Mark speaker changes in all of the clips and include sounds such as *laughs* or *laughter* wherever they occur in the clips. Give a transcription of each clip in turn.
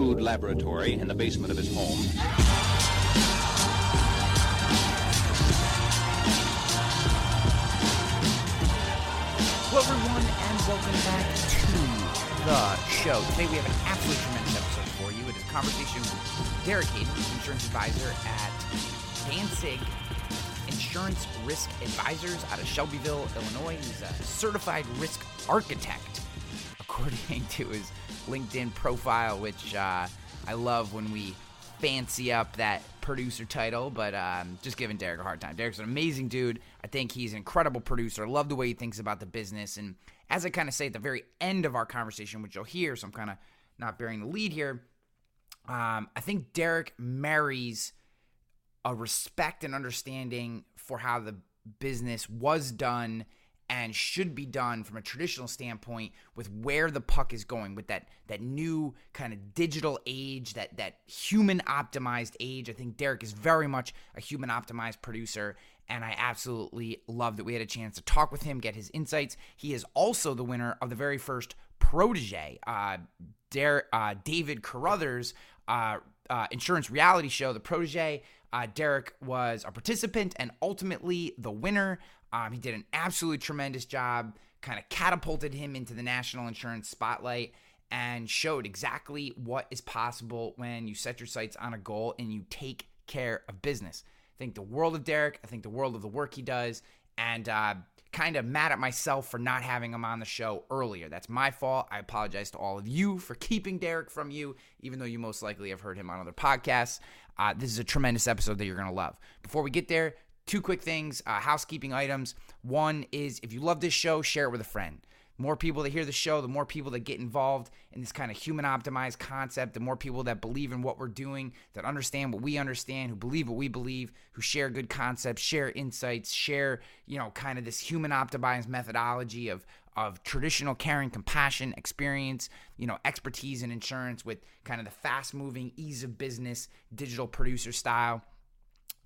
Speaker 1: crude laboratory in the basement of his home.
Speaker 2: Hello, everyone, and welcome back to the show. Today we have an absolutely tremendous episode for you. It is a conversation with Derek Hayden, insurance advisor at Dansig Insurance Risk Advisors out of Shelbyville, Illinois. He's a certified risk architect, *laughs* according to his LinkedIn profile, which uh, I love when we fancy up that producer title, but um, just giving Derek a hard time. Derek's an amazing dude. I think he's an incredible producer. I love the way he thinks about the business. And as I kind of say at the very end of our conversation, which you'll hear, so I'm kind of not bearing the lead here, um, I think Derek marries a respect and understanding for how the business was done and should be done from a traditional standpoint with where the puck is going with that that new kind of digital age that that human optimized age i think derek is very much a human optimized producer and i absolutely love that we had a chance to talk with him get his insights he is also the winner of the very first protege uh, Der- uh, david carothers uh, uh, insurance reality show the protege uh, Derek was a participant and ultimately the winner. Um, he did an absolutely tremendous job, kind of catapulted him into the national insurance spotlight and showed exactly what is possible when you set your sights on a goal and you take care of business. I think the world of Derek, I think the world of the work he does, and uh, kind of mad at myself for not having him on the show earlier. That's my fault. I apologize to all of you for keeping Derek from you, even though you most likely have heard him on other podcasts. Uh, this is a tremendous episode that you're going to love. Before we get there, two quick things uh, housekeeping items. One is if you love this show, share it with a friend. More people that hear the show, the more people that get involved in this kind of human optimized concept, the more people that believe in what we're doing, that understand what we understand, who believe what we believe, who share good concepts, share insights, share, you know, kind of this human optimized methodology of of traditional caring, compassion, experience, you know, expertise in insurance with kind of the fast moving, ease of business, digital producer style.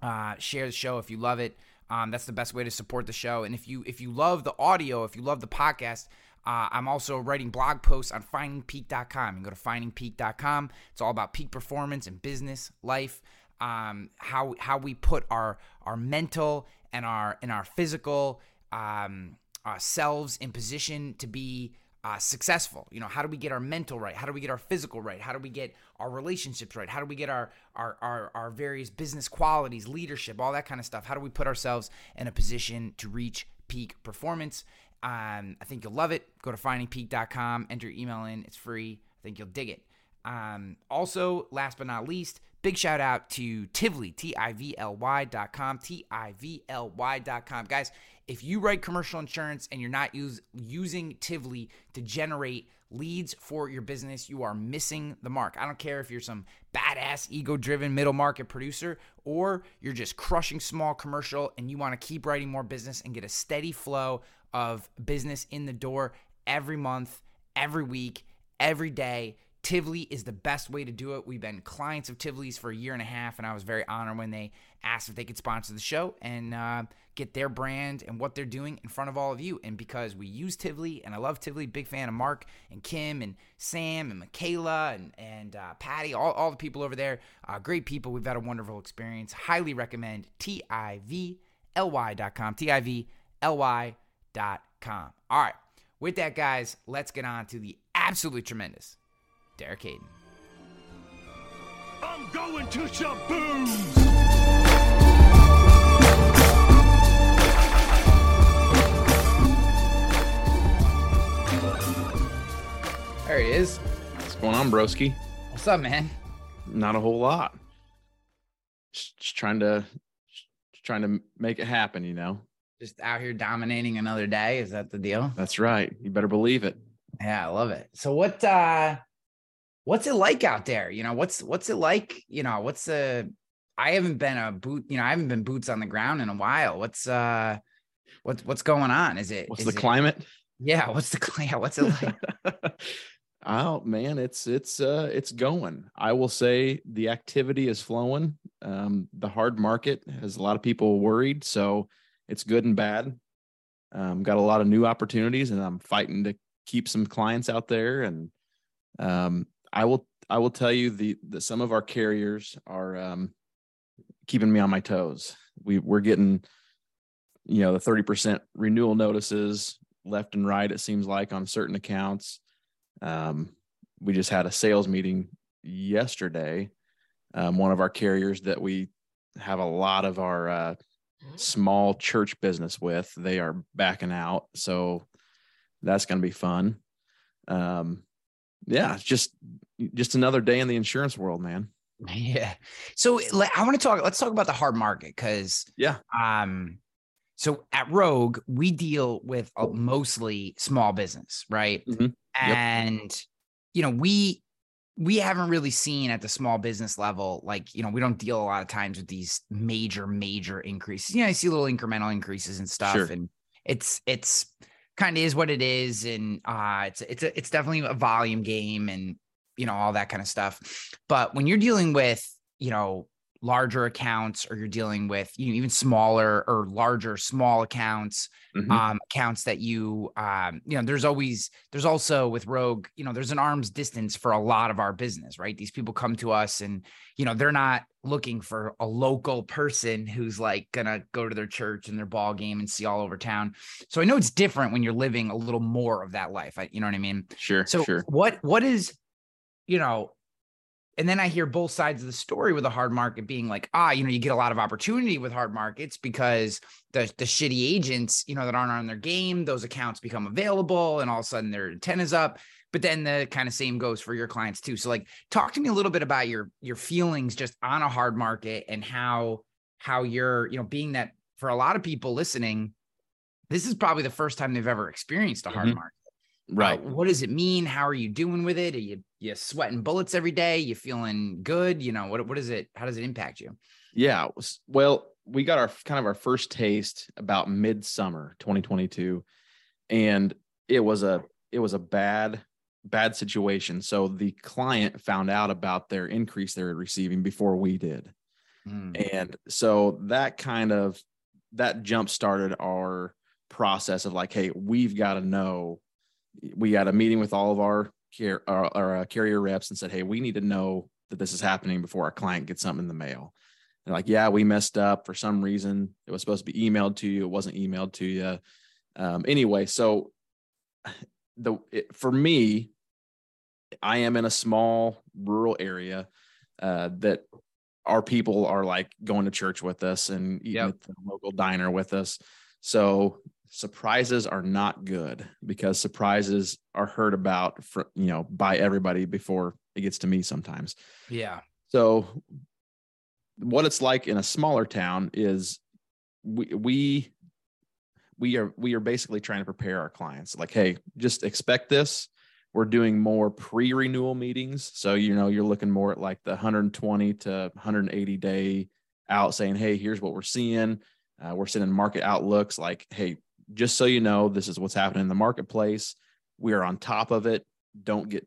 Speaker 2: Uh, share the show if you love it. Um, that's the best way to support the show. And if you if you love the audio, if you love the podcast, uh, I'm also writing blog posts on findingpeak.com. You can go to findingpeak.com. It's all about peak performance and business, life, um, how how we put our our mental and our and our physical um, uh, selves in position to be uh, successful. You know, how do we get our mental right? How do we get our physical right? How do we get our relationships right? How do we get our our our, our various business qualities, leadership, all that kind of stuff? How do we put ourselves in a position to reach peak performance? Um, I think you'll love it. Go to findingpeak.com, enter your email in. It's free. I think you'll dig it. Um, also, last but not least, big shout out to Tivly, T I V L Y.com, T I V L Y.com. Guys, if you write commercial insurance and you're not use, using Tivly to generate leads for your business, you are missing the mark. I don't care if you're some badass, ego driven middle market producer or you're just crushing small commercial and you want to keep writing more business and get a steady flow of business in the door every month, every week, every day. Tivly is the best way to do it. We've been clients of Tivly's for a year and a half, and I was very honored when they asked if they could sponsor the show and uh, get their brand and what they're doing in front of all of you. And because we use Tivly, and I love Tivly, big fan of Mark and Kim and Sam and Michaela and, and uh, Patty, all, all the people over there, uh, great people. We've had a wonderful experience. Highly recommend T-I-V-L-Y.com, T-I-V-L-Y.com. All right. With that, guys, let's get on to the absolutely tremendous Derek Hayden.
Speaker 3: I'm going to Shaboom's!
Speaker 2: There he is.
Speaker 4: What's going on, broski?
Speaker 2: What's up, man?
Speaker 4: Not a whole lot. Just, just trying to just trying to make it happen, you know.
Speaker 2: Just out here dominating another day. Is that the deal?
Speaker 4: That's right. You better believe it.
Speaker 2: Yeah, I love it. So what uh what's it like out there? You know, what's what's it like? You know, what's the I haven't been a boot, you know, I haven't been boots on the ground in a while. What's uh what's what's going on? Is it
Speaker 4: What's
Speaker 2: is
Speaker 4: the
Speaker 2: it-
Speaker 4: climate?
Speaker 2: Yeah, what's the *laughs* climate? what's it like? *laughs*
Speaker 4: oh man, it's it's uh it's going. I will say the activity is flowing. Um, the hard market has a lot of people worried, so it's good and bad. Um, got a lot of new opportunities, and I'm fighting to keep some clients out there. And um, I will I will tell you the, the some of our carriers are um, keeping me on my toes. We we're getting, you know, the thirty percent renewal notices left and right. It seems like on certain accounts. Um, we just had a sales meeting yesterday. Um, one of our carriers that we have a lot of our uh, small church business with, they are backing out. So that's going to be fun. Um, yeah, just just another day in the insurance world, man.
Speaker 2: Yeah. So I want to talk. Let's talk about the hard market because
Speaker 4: yeah.
Speaker 2: Um. So at Rogue, we deal with mostly small business, right?
Speaker 4: Mm-hmm.
Speaker 2: And yep. you know, we we haven't really seen at the small business level, like, you know, we don't deal a lot of times with these major, major increases. You know, I see little incremental increases and stuff. Sure. And it's, it's kind of is what it is. And uh, it's, it's, a, it's definitely a volume game and, you know, all that kind of stuff. But when you're dealing with, you know, larger accounts or you're dealing with you know, even smaller or larger small accounts mm-hmm. um, accounts that you um, you know there's always there's also with rogue you know there's an arm's distance for a lot of our business right these people come to us and you know they're not looking for a local person who's like gonna go to their church and their ball game and see all over town so i know it's different when you're living a little more of that life I, you know what i mean
Speaker 4: sure
Speaker 2: so
Speaker 4: sure
Speaker 2: what what is you know and then I hear both sides of the story with a hard market being like, ah, you know, you get a lot of opportunity with hard markets because the the shitty agents, you know, that aren't on their game, those accounts become available, and all of a sudden their antennas up. But then the kind of same goes for your clients too. So, like, talk to me a little bit about your your feelings just on a hard market and how how you're, you know, being that for a lot of people listening, this is probably the first time they've ever experienced a hard mm-hmm. market.
Speaker 4: Right.
Speaker 2: Uh, what does it mean? How are you doing with it? Are you you sweating bullets every day? You feeling good? You know, what what is it? How does it impact you?
Speaker 4: Yeah. Well, we got our kind of our first taste about midsummer 2022. And it was a it was a bad, bad situation. So the client found out about their increase they were receiving before we did. Mm. And so that kind of that jump started our process of like, hey, we've got to know we had a meeting with all of our, car- our, our uh, carrier reps and said, Hey, we need to know that this is happening before our client gets something in the mail. They're like, yeah, we messed up for some reason. It was supposed to be emailed to you. It wasn't emailed to you. Um, anyway, so *sighs* the it, for me, I am in a small rural area uh, that our people are like going to church with us and eating yep. at the local diner with us. So surprises are not good because surprises are heard about for, you know by everybody before it gets to me sometimes.
Speaker 2: Yeah.
Speaker 4: So what it's like in a smaller town is we we we are we are basically trying to prepare our clients. Like hey just expect this. We're doing more pre-renewal meetings. So you know you're looking more at like the 120 to 180 day out saying hey here's what we're seeing. Uh, we're sending market outlooks like hey just so you know, this is what's happening in the marketplace. We are on top of it. Don't get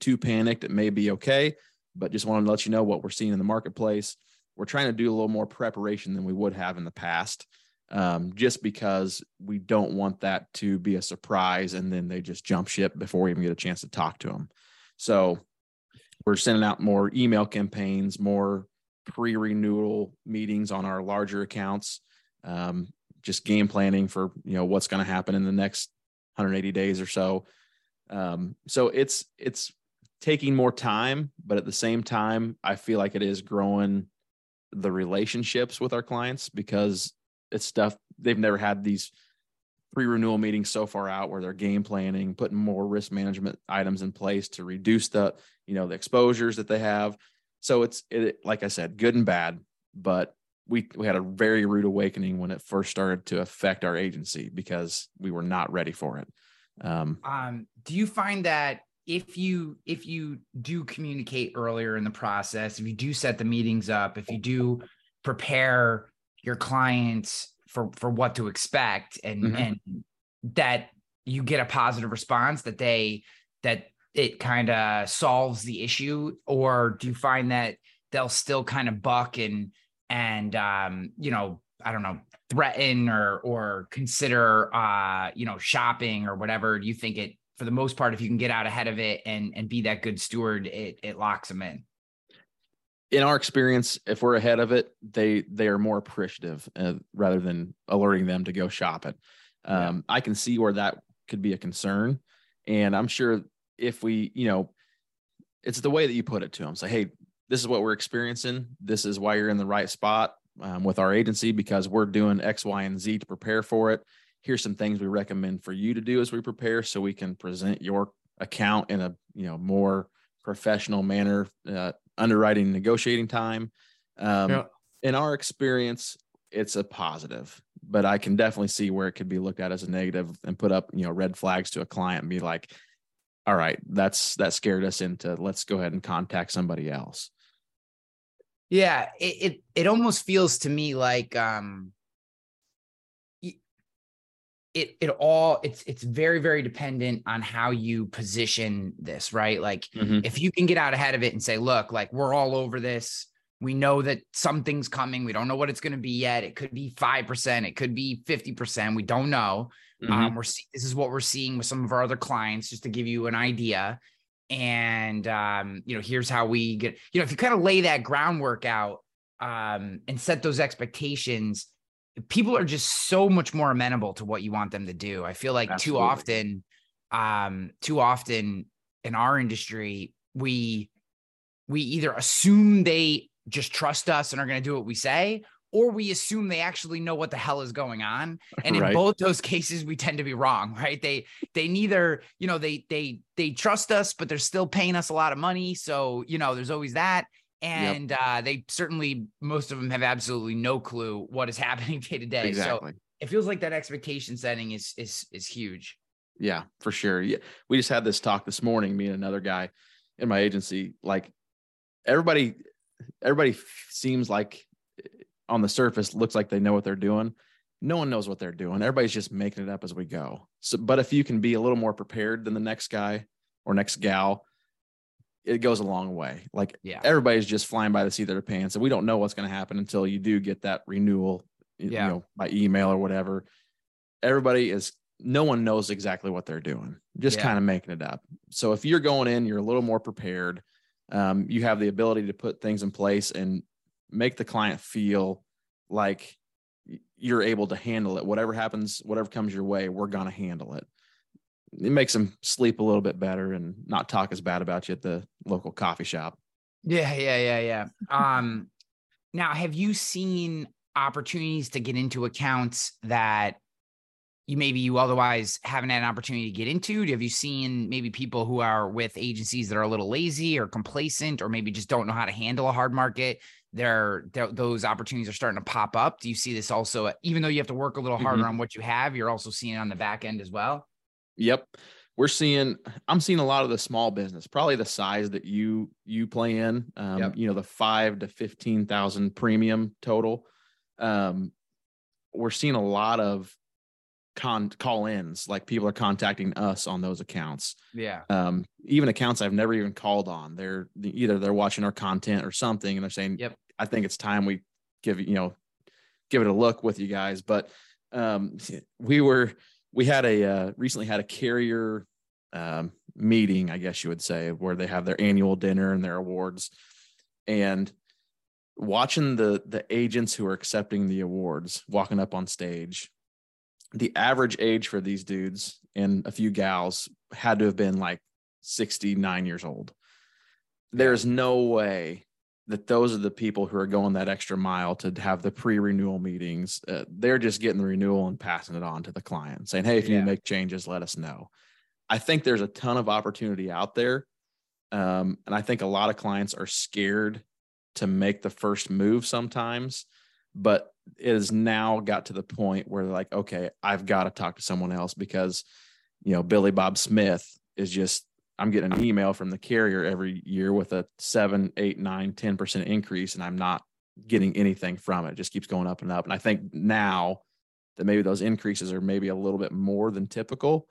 Speaker 4: too panicked. It may be okay, but just wanted to let you know what we're seeing in the marketplace. We're trying to do a little more preparation than we would have in the past, um, just because we don't want that to be a surprise and then they just jump ship before we even get a chance to talk to them. So we're sending out more email campaigns, more pre-renewal meetings on our larger accounts. Um, just game planning for you know what's going to happen in the next 180 days or so. Um, so it's it's taking more time, but at the same time, I feel like it is growing the relationships with our clients because it's stuff they've never had these pre-renewal meetings so far out where they're game planning, putting more risk management items in place to reduce the you know the exposures that they have. So it's it like I said, good and bad, but we we had a very rude awakening when it first started to affect our agency because we were not ready for it.
Speaker 2: Um, um, do you find that if you if you do communicate earlier in the process, if you do set the meetings up, if you do prepare your clients for for what to expect, and mm-hmm. and that you get a positive response that they that it kind of solves the issue, or do you find that they'll still kind of buck and and um, you know, I don't know, threaten or or consider uh, you know, shopping or whatever, do you think it for the most part, if you can get out ahead of it and and be that good steward, it it locks them in.
Speaker 4: In our experience, if we're ahead of it, they they are more appreciative uh, rather than alerting them to go shop it. Um, yeah. I can see where that could be a concern, and I'm sure if we, you know, it's the way that you put it to them. Say, hey, this is what we're experiencing. This is why you're in the right spot um, with our agency because we're doing X, Y, and Z to prepare for it. Here's some things we recommend for you to do as we prepare, so we can present your account in a you know more professional manner, uh, underwriting, negotiating time. Um, yeah. In our experience, it's a positive, but I can definitely see where it could be looked at as a negative and put up you know red flags to a client and be like, all right, that's that scared us into let's go ahead and contact somebody else.
Speaker 2: Yeah, it it, it almost feels to me like um it it all it's it's very very dependent on how you position this, right? Like mm-hmm. if you can get out ahead of it and say, look, like we're all over this. We know that something's coming. We don't know what it's going to be yet. It could be 5%, it could be 50%. We don't know. Mm-hmm. Um, we're this is what we're seeing with some of our other clients, just to give you an idea and um, you know here's how we get you know if you kind of lay that groundwork out um, and set those expectations people are just so much more amenable to what you want them to do i feel like Absolutely. too often um too often in our industry we we either assume they just trust us and are going to do what we say or we assume they actually know what the hell is going on. *laughs* And in right. both those cases we tend to be wrong right? They they neither you know they they they trust us but they're still paying us a lot of money. So you know there's always that. And yep. uh they certainly most of them have absolutely no clue what is *laughs* happening day to day. Exactly. so it feels like that expectation setting is is is huge.
Speaker 4: Yeah for sure. Yeah we just had this talk this morning me and another guy in my agency. Like everybody everybody seems like on the surface looks like they know what they're doing. No one knows what they're doing. Everybody's just making it up as we go. So, but if you can be a little more prepared than the next guy or next gal, it goes a long way. Like yeah. everybody's just flying by the seat of their pants, and we don't know what's going to happen until you do get that renewal, yeah. you know, by email or whatever. Everybody is no one knows exactly what they're doing, just yeah. kind of making it up. So if you're going in, you're a little more prepared. Um, you have the ability to put things in place and make the client feel like you're able to handle it. Whatever happens, whatever comes your way, we're going to handle it. It makes them sleep a little bit better and not talk as bad about you at the local coffee shop.
Speaker 2: Yeah, yeah, yeah, yeah. Um, *laughs* now, have you seen opportunities to get into accounts that you maybe you otherwise haven't had an opportunity to get into? Have you seen maybe people who are with agencies that are a little lazy or complacent, or maybe just don't know how to handle a hard market? there, those opportunities are starting to pop up. Do you see this also, even though you have to work a little harder mm-hmm. on what you have, you're also seeing it on the back end as well?
Speaker 4: Yep. We're seeing, I'm seeing a lot of the small business, probably the size that you, you play in, um, yep. you know, the five to 15,000 premium total. Um, we're seeing a lot of con call ins, like people are contacting us on those accounts.
Speaker 2: Yeah.
Speaker 4: Um, even accounts I've never even called on. They're either they're watching our content or something, and they're saying,
Speaker 2: "Yep,
Speaker 4: I think it's time we give you know give it a look with you guys." But um, we were we had a uh, recently had a carrier um, meeting, I guess you would say, where they have their annual dinner and their awards, and watching the the agents who are accepting the awards walking up on stage the average age for these dudes and a few gals had to have been like 69 years old. There's no way that those are the people who are going that extra mile to have the pre-renewal meetings. Uh, they're just getting the renewal and passing it on to the client, saying, "Hey, if you make changes, let us know." I think there's a ton of opportunity out there, um, and I think a lot of clients are scared to make the first move sometimes. But it has now got to the point where like, okay, I've got to talk to someone else because, you know, Billy Bob Smith is just, I'm getting an email from the carrier every year with a seven, eight, nine, 10% increase, and I'm not getting anything from it. it. Just keeps going up and up. And I think now that maybe those increases are maybe a little bit more than typical,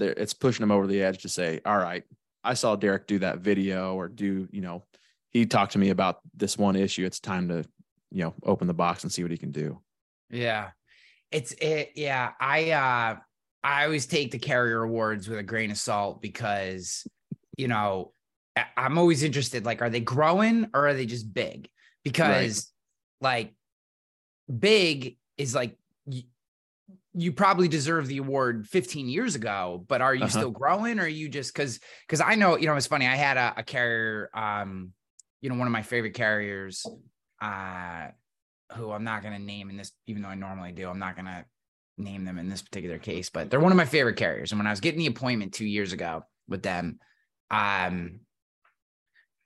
Speaker 4: it's pushing them over the edge to say, all right, I saw Derek do that video or do, you know, he talked to me about this one issue. It's time to you know open the box and see what he can do
Speaker 2: yeah it's it yeah i uh I always take the carrier awards with a grain of salt because, you know, I'm always interested. Like, are they growing or are they just big? Because, like, big is like you, you probably deserve the award 15 years ago, but are you
Speaker 4: Uh-huh.
Speaker 2: still growing? Or are you just because because I know, you know, it's funny. I had a, a carrier, um, you know, one of my favorite carriers, uh, who I'm not gonna name in this, even though I normally do. I'm not gonna name them in this particular case, but they're one of my favorite carriers. And when I was getting the appointment two years ago with them, um,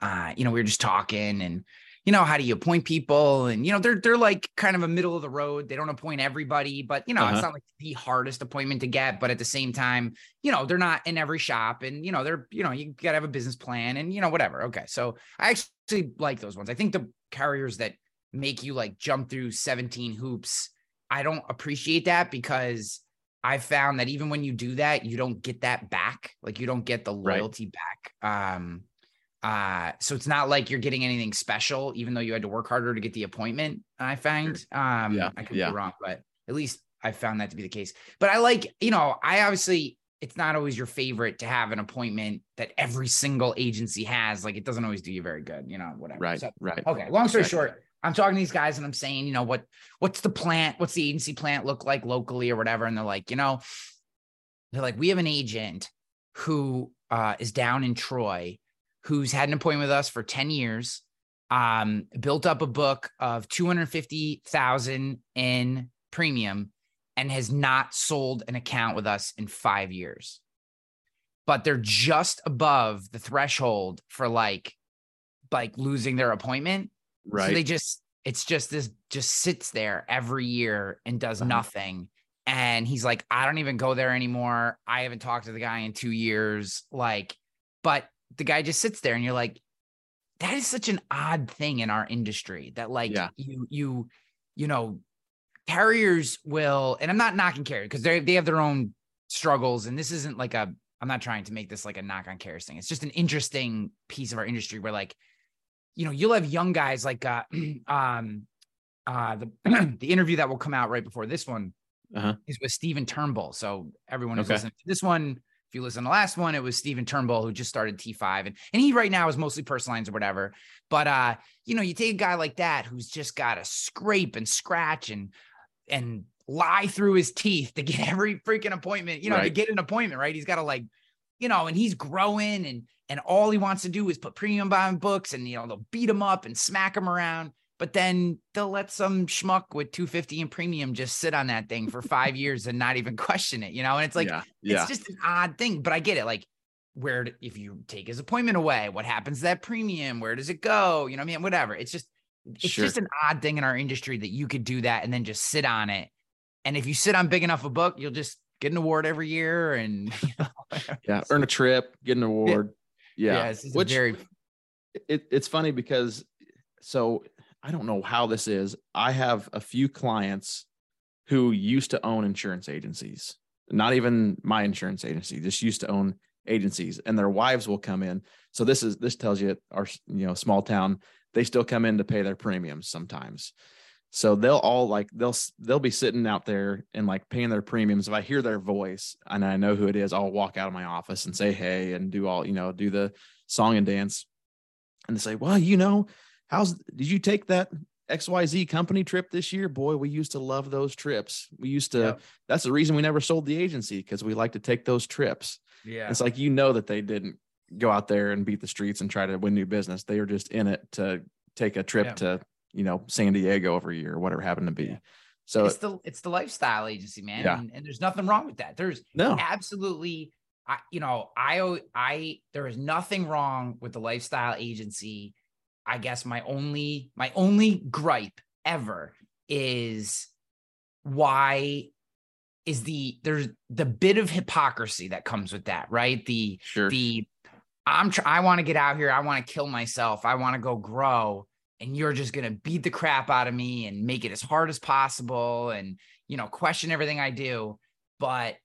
Speaker 2: uh, you know, we were just talking and you know, how do you appoint people? And you know, they're they're like kind of a middle of the road. They don't appoint everybody, but you know,
Speaker 4: Uh-huh.
Speaker 2: it's not like the hardest appointment to get, but at the same time, you know, they're not in every shop and you know, they're, you know, you gotta have a business plan and you know, whatever. Okay. So I actually like those ones. I think the carriers that make you like jump through 17 hoops, I don't appreciate that because I found that even when you do that, you don't get that back. Like you don't get the
Speaker 4: Right.
Speaker 2: loyalty back. Um, uh, so it's not like you're getting anything special, even though you had to work harder to get the appointment. I find, um,
Speaker 4: Yeah,
Speaker 2: I could
Speaker 4: yeah.
Speaker 2: be wrong, but at least I found that to be the case. But I like, you know, I obviously it's not always your favorite to have an appointment that every single agency has. Like it doesn't always do you very good, you know, whatever.
Speaker 4: Right,
Speaker 2: So-
Speaker 4: right.
Speaker 2: Okay. Long story
Speaker 4: Exactly.
Speaker 2: short, I'm talking to these guys and I'm saying, you know, what what's the plant? What's the agency plant look like locally or whatever? And they're like, you know, they're like, we have an agent who uh, is down in Troy, who's had an appointment with us for 10 years, um, built up a book of 250,000 in premium and has not sold an account with us in five years. But they're just above the threshold for like, like losing their appointment.
Speaker 4: Right.
Speaker 2: So they just, it's just this, just sits there every year and does
Speaker 4: Uh-huh.
Speaker 2: nothing. And he's like, I don't even go there anymore. I haven't talked to the guy in two years. Like, but the guy just sits there and you're like, that is such an odd thing in our industry that like
Speaker 4: Yeah.
Speaker 2: you, you, you know, carriers will, and I'm not knocking carriers because they they have their own struggles. And this isn't like a, I'm not trying to make this like a knock on carriers thing. It's just an interesting piece of our industry where like, you know, you'll have young guys like uh *clears throat* um uh the *clears throat* the interview that will come out right before this one
Speaker 4: Uh-huh.
Speaker 2: is with Stephen Turnbull. So everyone who's
Speaker 4: Okay.
Speaker 2: listening to this one, if you listen to the last one, it was Stephen Turnbull who just started T5 and and he right now is mostly personal lines or whatever. But uh, you know, you take a guy like that who's just got to scrape and scratch and and lie through his teeth to get *laughs* every freaking appointment, you know, to get an appointment, right? He's got to like, you know, and he's growing and and all he wants to do is put premium buying books and you know, they'll beat him up and smack him around. But then they'll let some schmuck with 250 in premium just sit on that thing for *laughs* five years and not even question it, you know? And it's like,
Speaker 4: yeah. Yeah.
Speaker 2: it's just an odd thing, but I get it. Like, where if you take his appointment away, what happens to that premium? Where does it go? You know, I mean, whatever. It's just, it's
Speaker 4: Sure.
Speaker 2: just an odd thing in our industry that you could do that and then just sit on it. And if you sit on big enough a book, you'll just get an award every year and *laughs* you know,
Speaker 4: yeah. Earn a trip, get an award. Yeah.
Speaker 2: it's just a
Speaker 4: Which
Speaker 2: very
Speaker 4: it, it's funny because so I don't know how this is. I have a few clients who used to own insurance agencies, not even my insurance agency, just used to own agencies, and their wives will come in. So this is this tells you our you know small town they still come in to pay their premiums sometimes. So they'll all like they'll they'll be sitting out there and like paying their premiums. If I hear their voice and I know who it is, I'll walk out of my office and say hey and do all you know do the song and dance and they say, "Well, you know, how's did you take that XYZ company trip this year? Boy, we used to love those trips. We used to
Speaker 2: Yep.
Speaker 4: that's the reason we never sold the agency because we like to take those trips."
Speaker 2: yeah.
Speaker 4: It's like you know that they didn't go out there and beat the streets and try to win new business. They are just in it to take a trip
Speaker 2: Yeah.
Speaker 4: to, you know, San Diego every year or whatever happened to be.
Speaker 2: Yeah.
Speaker 4: So
Speaker 2: it's the it's the lifestyle agency, man.
Speaker 4: Yeah.
Speaker 2: And, and there's nothing wrong with that. There's
Speaker 4: no,
Speaker 2: absolutely I, you know I I there is nothing wrong with the lifestyle agency i guess my only my only gripe ever is why is the there's the bit of hypocrisy that comes with that right the
Speaker 4: sure.
Speaker 2: the i'm tr- i want to get out here i want to kill myself i want to go grow and you're just going to beat the crap out of me and make it as hard as possible and you know question everything i do but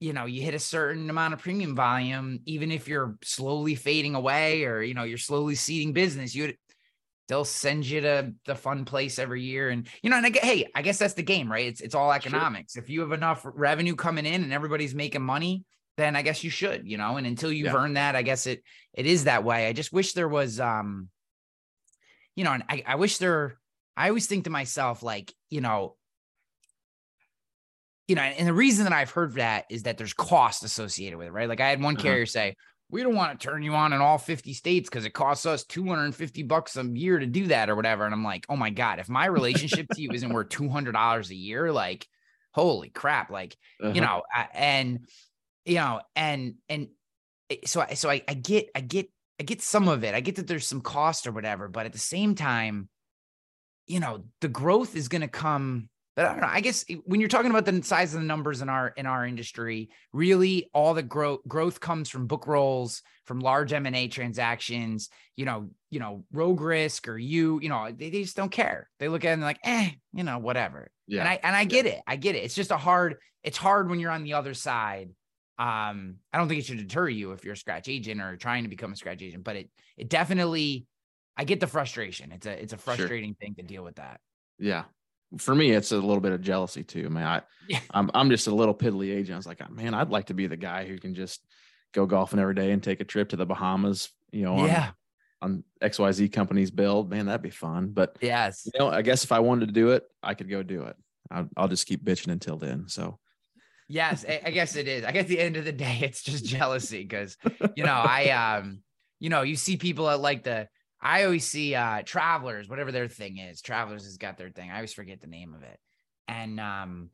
Speaker 2: you know you hit a certain amount of premium volume even if you're slowly fading away or you know you're slowly seeding business you they'll send you to the fun place every year. And you know, and I get hey, I guess that's the game, right? It's it's all economics. Sure. If you have enough revenue coming in and everybody's making money, then I guess you should, you know. And until you've yeah. earned that, I guess it it is that way. I just wish there was um, you know, and I, I wish there I always think to myself, like, you know, you know, and the reason that I've heard that is that there's cost associated with it, right? Like I had one uh-huh. carrier say, we don't want to turn you on in all 50 states because it costs us 250 bucks a year to do that or whatever. And I'm like, oh my God, if my *laughs* relationship to you isn't worth $200 a year, like, holy crap. Like, uh-huh. you know, and, you know, and, and so, I so I, I get, I get, I get some of it. I get that there's some cost or whatever, but at the same time, you know, the growth is going to come but I don't know. I guess when you're talking about the size of the numbers in our in our industry, really all the growth growth comes from book rolls, from large M and A transactions. You know, you know, Rogue Risk or you, you know, they, they just don't care. They look at it and they're like, eh, you know, whatever. Yeah. And I and I get it. I get it. It's just a hard. It's hard when you're on the other side. Um, I don't think it should deter you if you're a scratch agent or trying to become a scratch agent, but it it definitely. I get the frustration. It's a it's a frustrating sure. thing to deal with that.
Speaker 4: Yeah, for me, it's a little bit of jealousy too. I mean, I, yeah. I'm, I'm just a little piddly agent. I was like, man, I'd like to be the guy who can just go golfing every day and take a trip to the Bahamas, you know,
Speaker 2: yeah.
Speaker 4: on, on XYZ company's build. Man, that'd be fun. But
Speaker 2: yes,
Speaker 4: you know, I guess if I wanted to do it, I could go do it. I'll, I'll just keep bitching until then. So,
Speaker 2: yes, I guess it is. I guess at the end of the day, *laughs* it's just jealousy because, you know, I, *laughs* um, you know, you see people at like the, I always see uh travelers, whatever their thing is. Travelers has got their thing. I always forget the name of it. And um,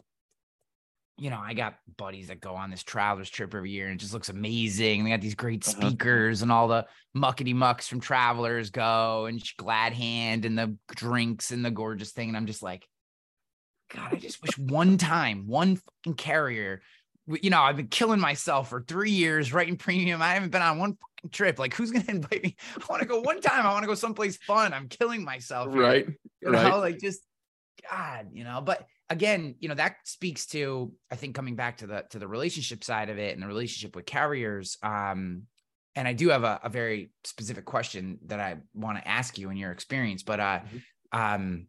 Speaker 2: you know, I got buddies that go on this travelers trip every year and it just looks amazing. They got these great uh-huh. speakers and all the muckety mucks from travelers go and glad hand and the drinks and the gorgeous thing. And I'm just like, God, I just wish one time, one fucking carrier you know, I've been killing myself for three years writing premium. I haven't been on one fucking trip. Like, who's gonna *laughs* invite me? I want to go one time. I want to go someplace fun. I'm killing myself.
Speaker 4: Right.
Speaker 2: You know, right. like just God, you know, but again, you know, that speaks to, I think coming back to the to the relationship side of it and the relationship with carriers. Um, and I do have a, a very specific question that I want to ask you in your experience, but uh mm-hmm. um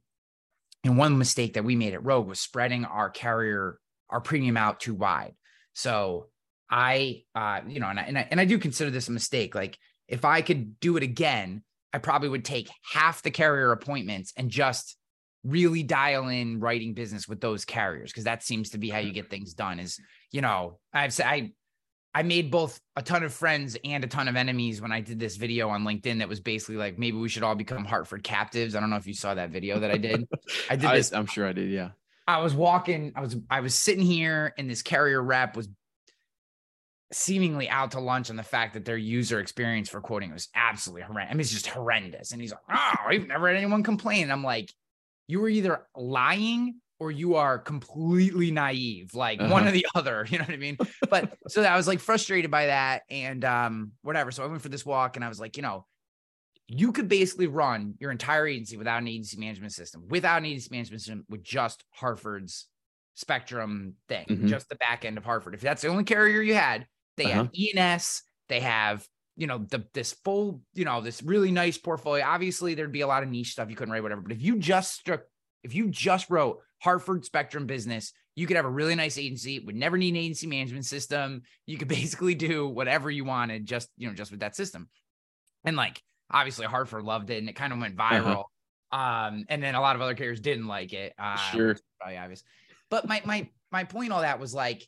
Speaker 2: and one mistake that we made at Rogue was spreading our carrier, our premium out too wide. So I, uh, you know, and I, and I, and I do consider this a mistake. Like if I could do it again, I probably would take half the carrier appointments and just really dial in writing business with those carriers because that seems to be how you get things done. Is you know, I've said I I made both a ton of friends and a ton of enemies when I did this video on LinkedIn that was basically like maybe we should all become Hartford captives. I don't know if you saw that video that I did. *laughs* I did this.
Speaker 4: I, I'm sure I did. Yeah.
Speaker 2: I was walking, I was I was sitting here and this carrier rep was seemingly out to lunch on the fact that their user experience for quoting was absolutely horrendous. I mean, it's just horrendous. And he's like, Oh, I've never had anyone complain. And I'm like, you were either lying or you are completely naive, like uh-huh. one or the *laughs* other. You know what I mean? But *laughs* so I was like frustrated by that and um whatever. So I went for this walk and I was like, you know, you could basically run your entire agency without an agency management system, without an agency management system, with just Hartford's spectrum thing, mm-hmm. just the back end of Hartford. If that's the only carrier you had, they uh-huh. have E&S, they have you know the this full you know this really nice portfolio. Obviously, there'd be a lot of niche stuff you couldn't write, whatever. But if you just struck, if you just wrote Hartford Spectrum Business, you could have a really nice agency. Would never need an agency management system. You could *laughs* basically do whatever you wanted, just you know, just with that system. And like obviously Hartford loved it and it kind of went uh-huh. viral. Uh-huh. Um, and then a lot of other carriers didn't like it. Uh,
Speaker 4: sure.
Speaker 2: Probably obvious. But my my my point all that was like,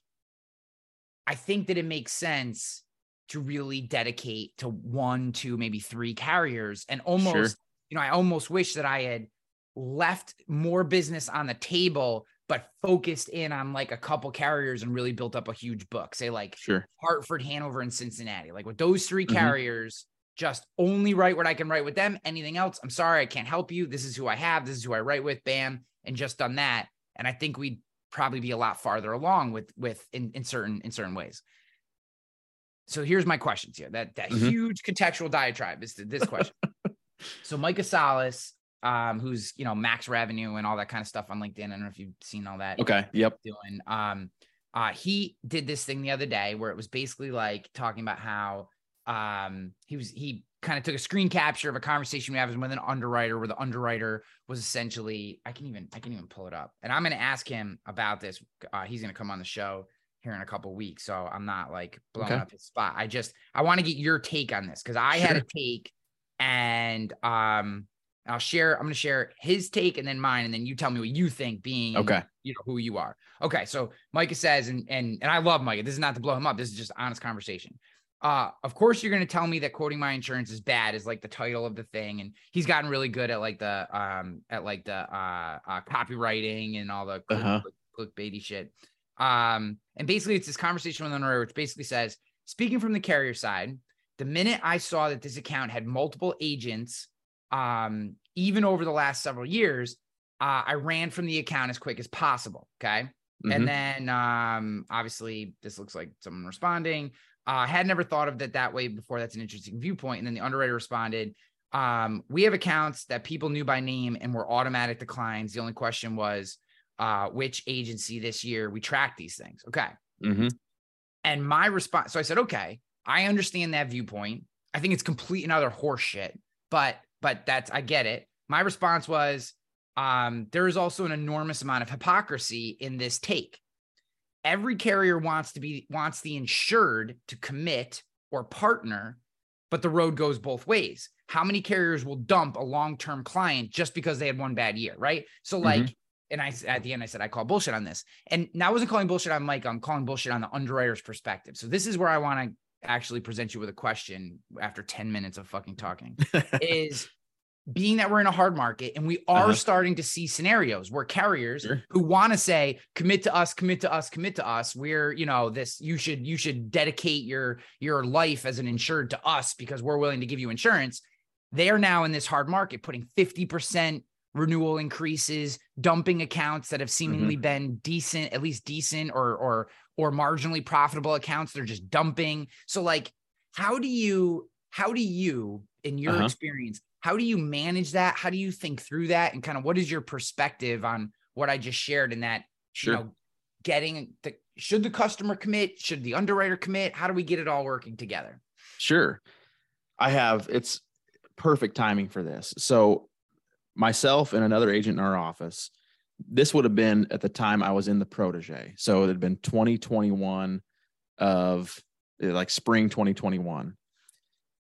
Speaker 2: I think that it makes sense to really dedicate to one, two, maybe three carriers, and almost, sure. you know, I almost wish that I had left more business on the table but focused in on like a couple carriers and really built up a huge book. Say like
Speaker 4: sure.
Speaker 2: Hartford, Hanover, and Cincinnati. Like with those 3 mm-hmm. carriers, just only write what I can write with them. Anything else, I'm sorry, I can't help you. This is who I have. This is who I write with. Bam, and just done that. And I think we'd probably be a lot farther along with with in, in certain in certain ways. So here's my questions here. That that mm-hmm. huge contextual diatribe is this question. *laughs* so Micah Salas, um, who's you know max revenue and all that kind of stuff on LinkedIn. I don't know if you've seen all that.
Speaker 4: Okay. Yep.
Speaker 2: Doing. Um, uh, he did this thing the other day where it was basically like talking about how um he was he kind of took a screen capture of a conversation we had with an underwriter where the underwriter was essentially I can even I can even pull it up. And I'm going to ask him about this. Uh, he's going to come on the show here in a couple weeks, so I'm not like blowing
Speaker 4: Okay.
Speaker 2: up his spot. I just I want to get your take on this cuz I had a take and um I'll share I'm going to share his take and then mine and then you tell me what you think being
Speaker 4: Okay.
Speaker 2: you know who you are. Okay, so Micah says, and and and I love Micah. This is not to blow him up. This is just honest conversation. Uh, of course, you're going to tell me that quoting my insurance is bad is like the title of the thing, and he's gotten really good at like the um at like the uh, uh copywriting and all the click,
Speaker 4: Uh-huh.
Speaker 2: click, clickbaity shit. Um, and basically, it's this conversation with underwriter, which basically says, speaking from the carrier side, the minute I saw that this account had multiple agents, um, even over the last several years, uh, I ran from the account as quick as possible. Okay.
Speaker 4: Mhm.
Speaker 2: And then um, obviously this looks like someone responding. Uh, I had never thought of that that way before. That's an interesting viewpoint. And then the underwriter responded, um, we have accounts that people knew by name and were automatic declines. The only question was uh, which agency this year we track these things. Okay.
Speaker 4: Mm-hmm.
Speaker 2: And my response, so I said, okay, I understand that viewpoint. I think it's complete and utter horseshit, but but that's I get it. My response was, um, there is also an enormous amount of hypocrisy in this take. Every carrier wants to be wants the insured to commit or partner, but the road goes both ways. How many carriers will dump a long-term client just because they had one bad year, right? So like and I at the end I said I call bullshit on this. And now I wasn't calling bullshit on Mike, I'm calling bullshit on the underwriter's perspective. So this is where I want to actually present you with a question after 10 minutes of fucking talking *laughs* is being that we're in a hard market and we are
Speaker 4: Uh-huh.
Speaker 2: starting to see scenarios where carriers
Speaker 4: Sure.
Speaker 2: who want to say commit to us commit to us commit to us we're you know this you should you should dedicate your your life as an insured to us because we're willing to give you insurance they are now in this hard market putting 50% renewal increases dumping accounts that have seemingly been decent at least decent or or or marginally profitable accounts they're just dumping so like how do you how do you in your
Speaker 4: Uh-huh.
Speaker 2: experience how do you manage that how do you think through that and kind of what is your perspective on what i just shared in that
Speaker 4: Sure.
Speaker 2: you know getting the should the customer commit should the underwriter commit how do we get it all working together
Speaker 4: Sure. I have it's perfect timing for this. So myself and another agent in our office, this would have been at the time I was in the protege. So it had been 2021 of like spring 2021.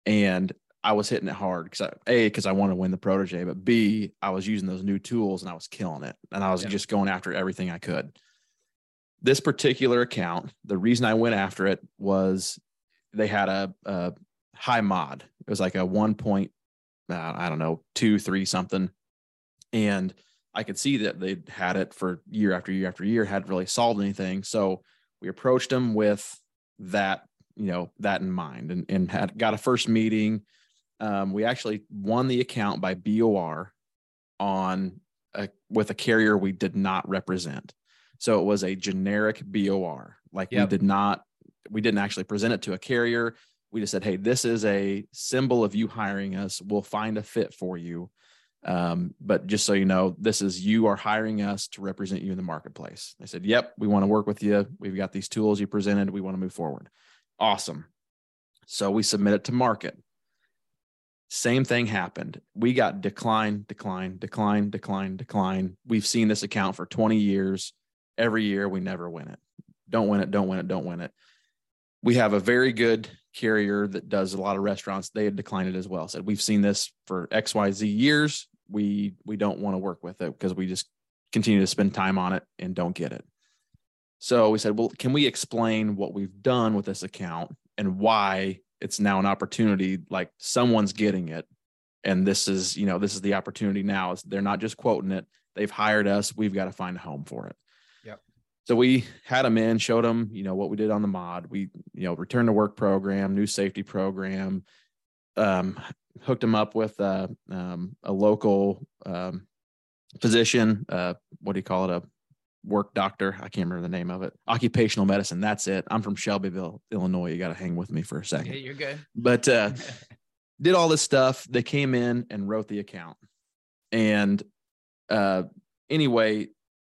Speaker 4: And I was hitting it hard because A, because I want to win the protege, but B, I was using those new tools and I was killing it. And I was
Speaker 2: Yeah.
Speaker 4: just going after everything I could. This particular account, the reason I went after it was they had a, a high mod. It was like a one point, uh, I don't know, two, three something. And I could see that they'd had it for year after year after year, hadn't really solved anything. So we approached them with that, you know, that in mind and, and had got a first meeting. Um, we actually won the account by BOR on a, with a carrier we did not represent. So it was a generic BOR. Like
Speaker 2: Yep.
Speaker 4: we did not, we didn't actually present it to a carrier. We just said, hey, this is a symbol of you hiring us. We'll find a fit for you. Um, but just so you know, this is you are hiring us to represent you in the marketplace. They said, Yep, we want to work with you. We've got these tools you presented. We want to move forward. Awesome. So we submit it to market. Same thing happened. We got decline, decline, decline, decline, decline. We've seen this account for 20 years. Every year we never win it. Don't win it, don't win it, don't win it. We have a very good carrier that does a lot of restaurants. They had declined it as well. Said we've seen this for XYZ years. We we don't want to work with it because we just continue to spend time on it and don't get it. So we said, well, can we explain what we've done with this account and why it's now an opportunity? Like someone's getting it, and this is you know this is the opportunity now. Is they're not just quoting it; they've hired us. We've got to find a home for it.
Speaker 2: Yep.
Speaker 4: So we had them in, showed them you know what we did on the mod. We you know return to work program, new safety program, um, hooked them up with uh, um, a local um, physician. Uh, what do you call it? A work doctor. I can't remember the name of it. Occupational medicine. That's it. I'm from Shelbyville, Illinois. You got to hang with me for a second.
Speaker 2: you're good
Speaker 4: But uh, *laughs* did all this stuff. They came in and wrote the account. And uh, anyway,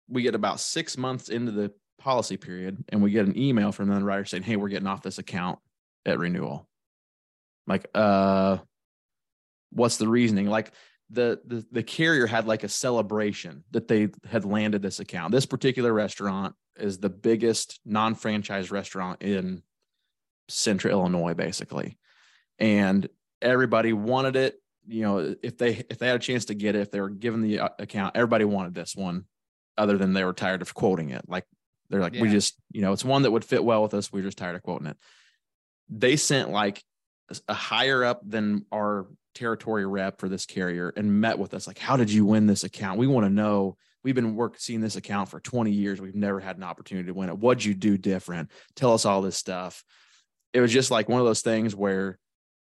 Speaker 4: we get about six months into the policy period, and we get an email from the underwriter saying, "Hey, we're getting off this account at renewal." I'm like, uh, what's the reasoning? Like the, the the carrier had like a celebration that they had landed this account. This particular restaurant is the biggest non-franchise restaurant in central Illinois, basically. And everybody wanted it. You know, if they if they had a chance to get it, if they were given the uh, account, everybody wanted this one, other than they were tired of quoting it. Like they're like, we just, you know, it's one that would fit well with us. We're just tired of quoting it. They sent like a higher up than our territory rep for this carrier and met with us like how did you win this account we want to know we've been working seeing this account for 20 years we've never had an opportunity to win it what'd you do different tell us all this stuff it was just like one of those things where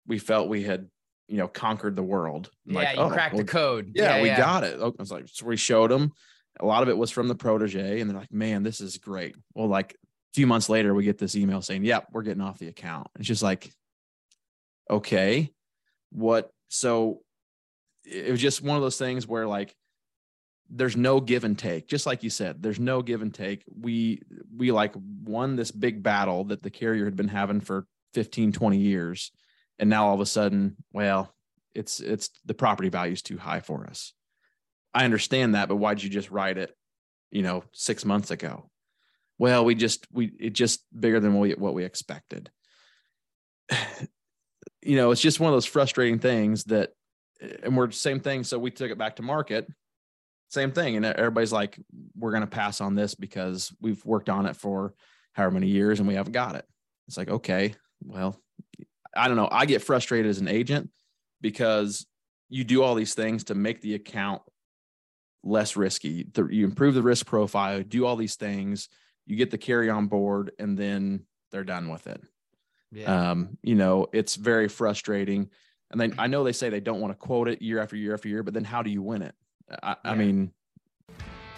Speaker 4: we felt we had you know conquered the world
Speaker 2: Yeah,
Speaker 4: like,
Speaker 2: you
Speaker 4: oh,
Speaker 2: cracked
Speaker 4: well,
Speaker 2: the code.
Speaker 4: yeah, we got it. Oh, I was like, so we showed them. A lot of it was from the protege, and they're like, man, this is great. Well, like a few months later, we get this email saying, yep, we're getting off the account. It's just like, okay, what? So it was just one of those things where like there's no give and take. Just like you said there's no give and take. We we like won this big battle that the carrier had been having for 15 20 years. And now all of a sudden well it's it's the property value is too high for us. I understand that but why'd you just write it you know six months ago? Well we just we it just bigger than what we, what we expected you know it's just one of those frustrating things that and we're the same thing. So we took it back to market same thing. And everybody's like we're going to pass on this because we've worked on it for however many years and we haven't got it. It's like okay well i don't know. I get frustrated as an agent because you do all these things to make the account less risky. You improve the risk profile do all these things you get the carry on board and then they're done with it
Speaker 2: Yeah.
Speaker 4: um, you know, it's very frustrating. And then I know they say they don't want to quote it year after year after year, but then how do you win it? I, I mean,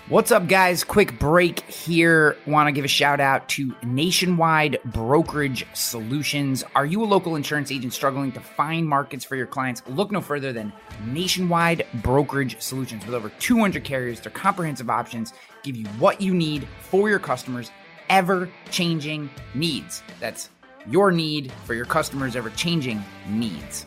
Speaker 2: What's up, guys? Quick break here. Want to give a shout out to Nationwide Brokerage Solutions. Are you a local insurance agent struggling to find markets for your clients? Look no further than Nationwide Brokerage Solutions. With over 200 carriers, their comprehensive options give you what you need for your customers' ever changing needs. That's your need for your customers' ever changing needs.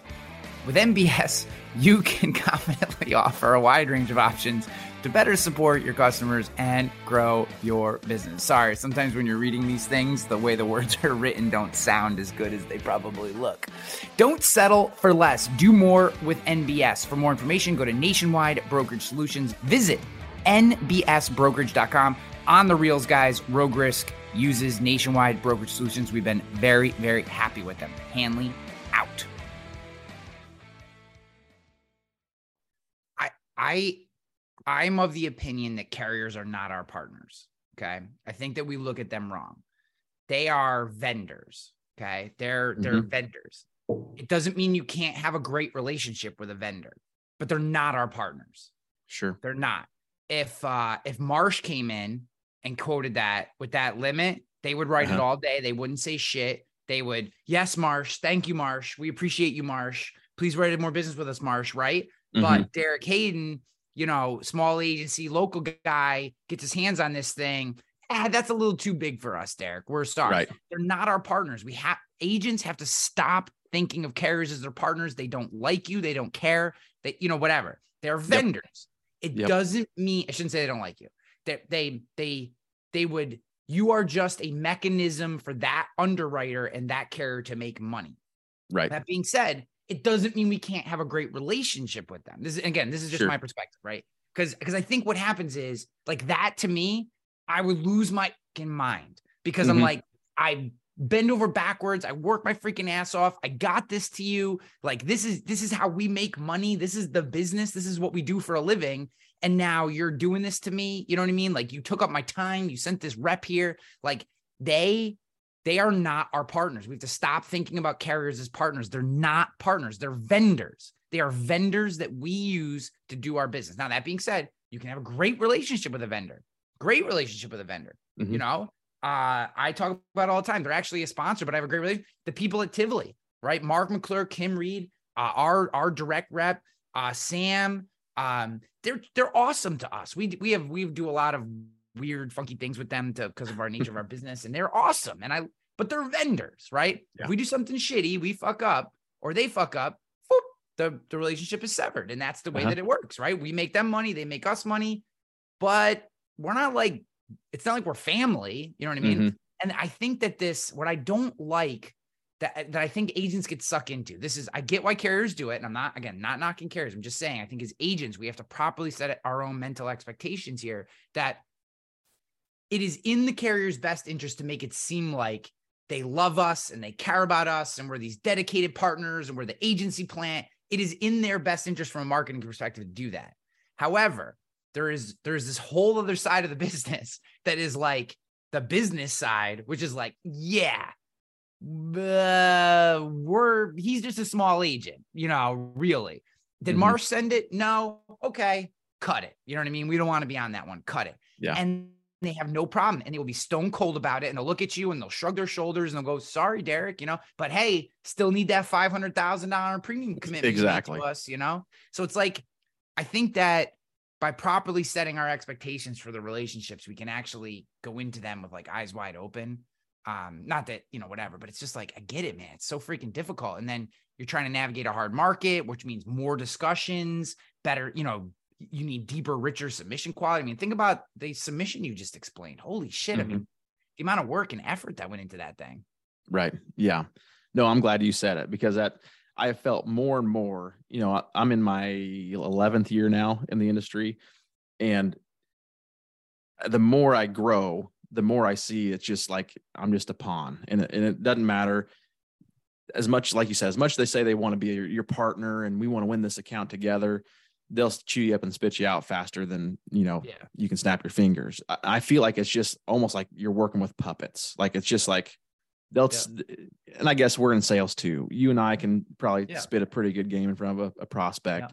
Speaker 2: With NBS, you can *laughs* confidently offer a wide range of options to better support your customers and grow your business. Sorry, sometimes when you're reading these things, the way the *laughs* words are written don't sound as good as they probably look. Don't settle for less. Do more with NBS. For more information, go to Nationwide Brokerage Solutions. Visit nbsbrokerage.com. On the reels, guys, Rogue Risk uses Nationwide Brokerage Solutions. We've been very, very happy with them. Hanley out. I I I'm of the opinion that carriers are not our partners. Okay. I think that we look at them wrong. They are vendors. Okay. They're they're vendors. It doesn't mean you can't have a great relationship with a vendor, but they're not our partners.
Speaker 4: sure.
Speaker 2: They're not. If uh if Marsh came in and quoted that with that limit, they would write it
Speaker 4: Uh-huh.
Speaker 2: all day. They wouldn't say shit. They would, yes, Marsh. Thank you, Marsh. We appreciate you, Marsh. Please write more business with us, Marsh. Right.
Speaker 4: Mhm.
Speaker 2: But Derek Hayden, you know, small agency, local guy, gets his hands on this thing. Ah, that's a little too big for us, Derek. We're sorry.
Speaker 4: right.
Speaker 2: They're not our partners. We have agents have to stop thinking of carriers as their partners. They don't like you. They don't care. They, you know, whatever. They're vendors. It
Speaker 4: Yep.
Speaker 2: doesn't mean I shouldn't say they don't like you. They, they, they, they would. You are just a mechanism for that underwriter and that carrier to make money.
Speaker 4: Right.
Speaker 2: That being said, it doesn't mean we can't have a great relationship with them. This is again, this is just
Speaker 4: Sure.
Speaker 2: my perspective, right? Because because I think what happens is like that to me, I would lose my fucking mind because I'm
Speaker 4: Mhm.
Speaker 2: like, I bend over backwards, I work my freaking ass off. I got this to you. Like this is this is how we make money. This is the business. This is what we do for a living. And now you're doing this to me. You know what I mean? Like you took up my time, you sent this rep here. Like they they are not our partners. We have to stop thinking about carriers as partners. They're not partners, they're vendors. They are vendors that we use to do our business. Now, that being said, you can have a great relationship with a vendor, great relationship with a vendor. You
Speaker 4: Mhm.
Speaker 2: know, uh, I talk about it all the time. They're actually a sponsor, but I have a great relationship. The people at Tivoli, right? Mark McClure, Kim Reed, uh, our our direct rep, uh, Sam. Um, they're they're awesome to us. We we have we do a lot of weird, funky things with them to because of our nature of our *laughs* business, and they're awesome. And I, but they're vendors, right?
Speaker 4: Yeah.
Speaker 2: If we do something shitty, we fuck up, or they fuck up, whoop, the the relationship is severed, and that's the way
Speaker 4: Uh-huh.
Speaker 2: that it works, right? We make them money, they make us money, but we're not like it's not like we're family. You know what I mean?
Speaker 4: Mhm.
Speaker 2: And I think that this, what I don't like that uh, that I think agents get sucked into. This is I get why carriers do it, and I'm not again not knocking carriers. I'm just saying I think as agents we have to properly set our own mental expectations here that it is in the carrier's best interest to make it seem like they love us and they care about us and we're these dedicated partners and we're the agency plant. It is in their best interest from a marketing perspective to do that. However, there is there's this whole other side of the *laughs* business that is like the business side, which is like, yeah, uh, we're he's just a small agent, you know, really. Did
Speaker 4: Mhm.
Speaker 2: Marsh send it? No. Okay, cut it. You know what I mean? We don't want to be on that one. Cut it.
Speaker 4: Yeah.
Speaker 2: And they have no problem and they will be stone cold about it and they'll look at you and they'll shrug their shoulders and they'll go, sorry, Derek, you know, but hey, still need that $500,000 premium commitment
Speaker 4: Exactly.
Speaker 2: to us, you know? So it's like, I think that by properly setting our expectations for the relationships, we can actually go into them with like eyes wide open. Um, not that, you know, whatever, but it's just like, I get it, man. It's so freaking difficult. And then you're trying to navigate a hard market, which means more discussions, better, you know, you need deeper, richer submission quality. I mean, think about the submission you just explained. Holy shit. I mean, the amount of work and effort that went into that thing.
Speaker 4: Right. Yeah. No, I'm glad you said it because that I have felt more and more, you know, I- I'm in my 11th year now in the industry and the more I grow, the more I see it's just like I'm just a pawn and it, and it doesn't matter as much like you said, as much as they say they want to be your, your partner and we want to win this account together, they'll chew you up and spit you out faster than, you know,
Speaker 2: Yeah.
Speaker 4: you can snap your fingers. I, I feel like it's just almost like you're working with puppets. Like it's just like they'll, s and I guess we're in sales too. You and I can probably
Speaker 2: Yeah.
Speaker 4: spit a pretty good game in front of a, a prospect.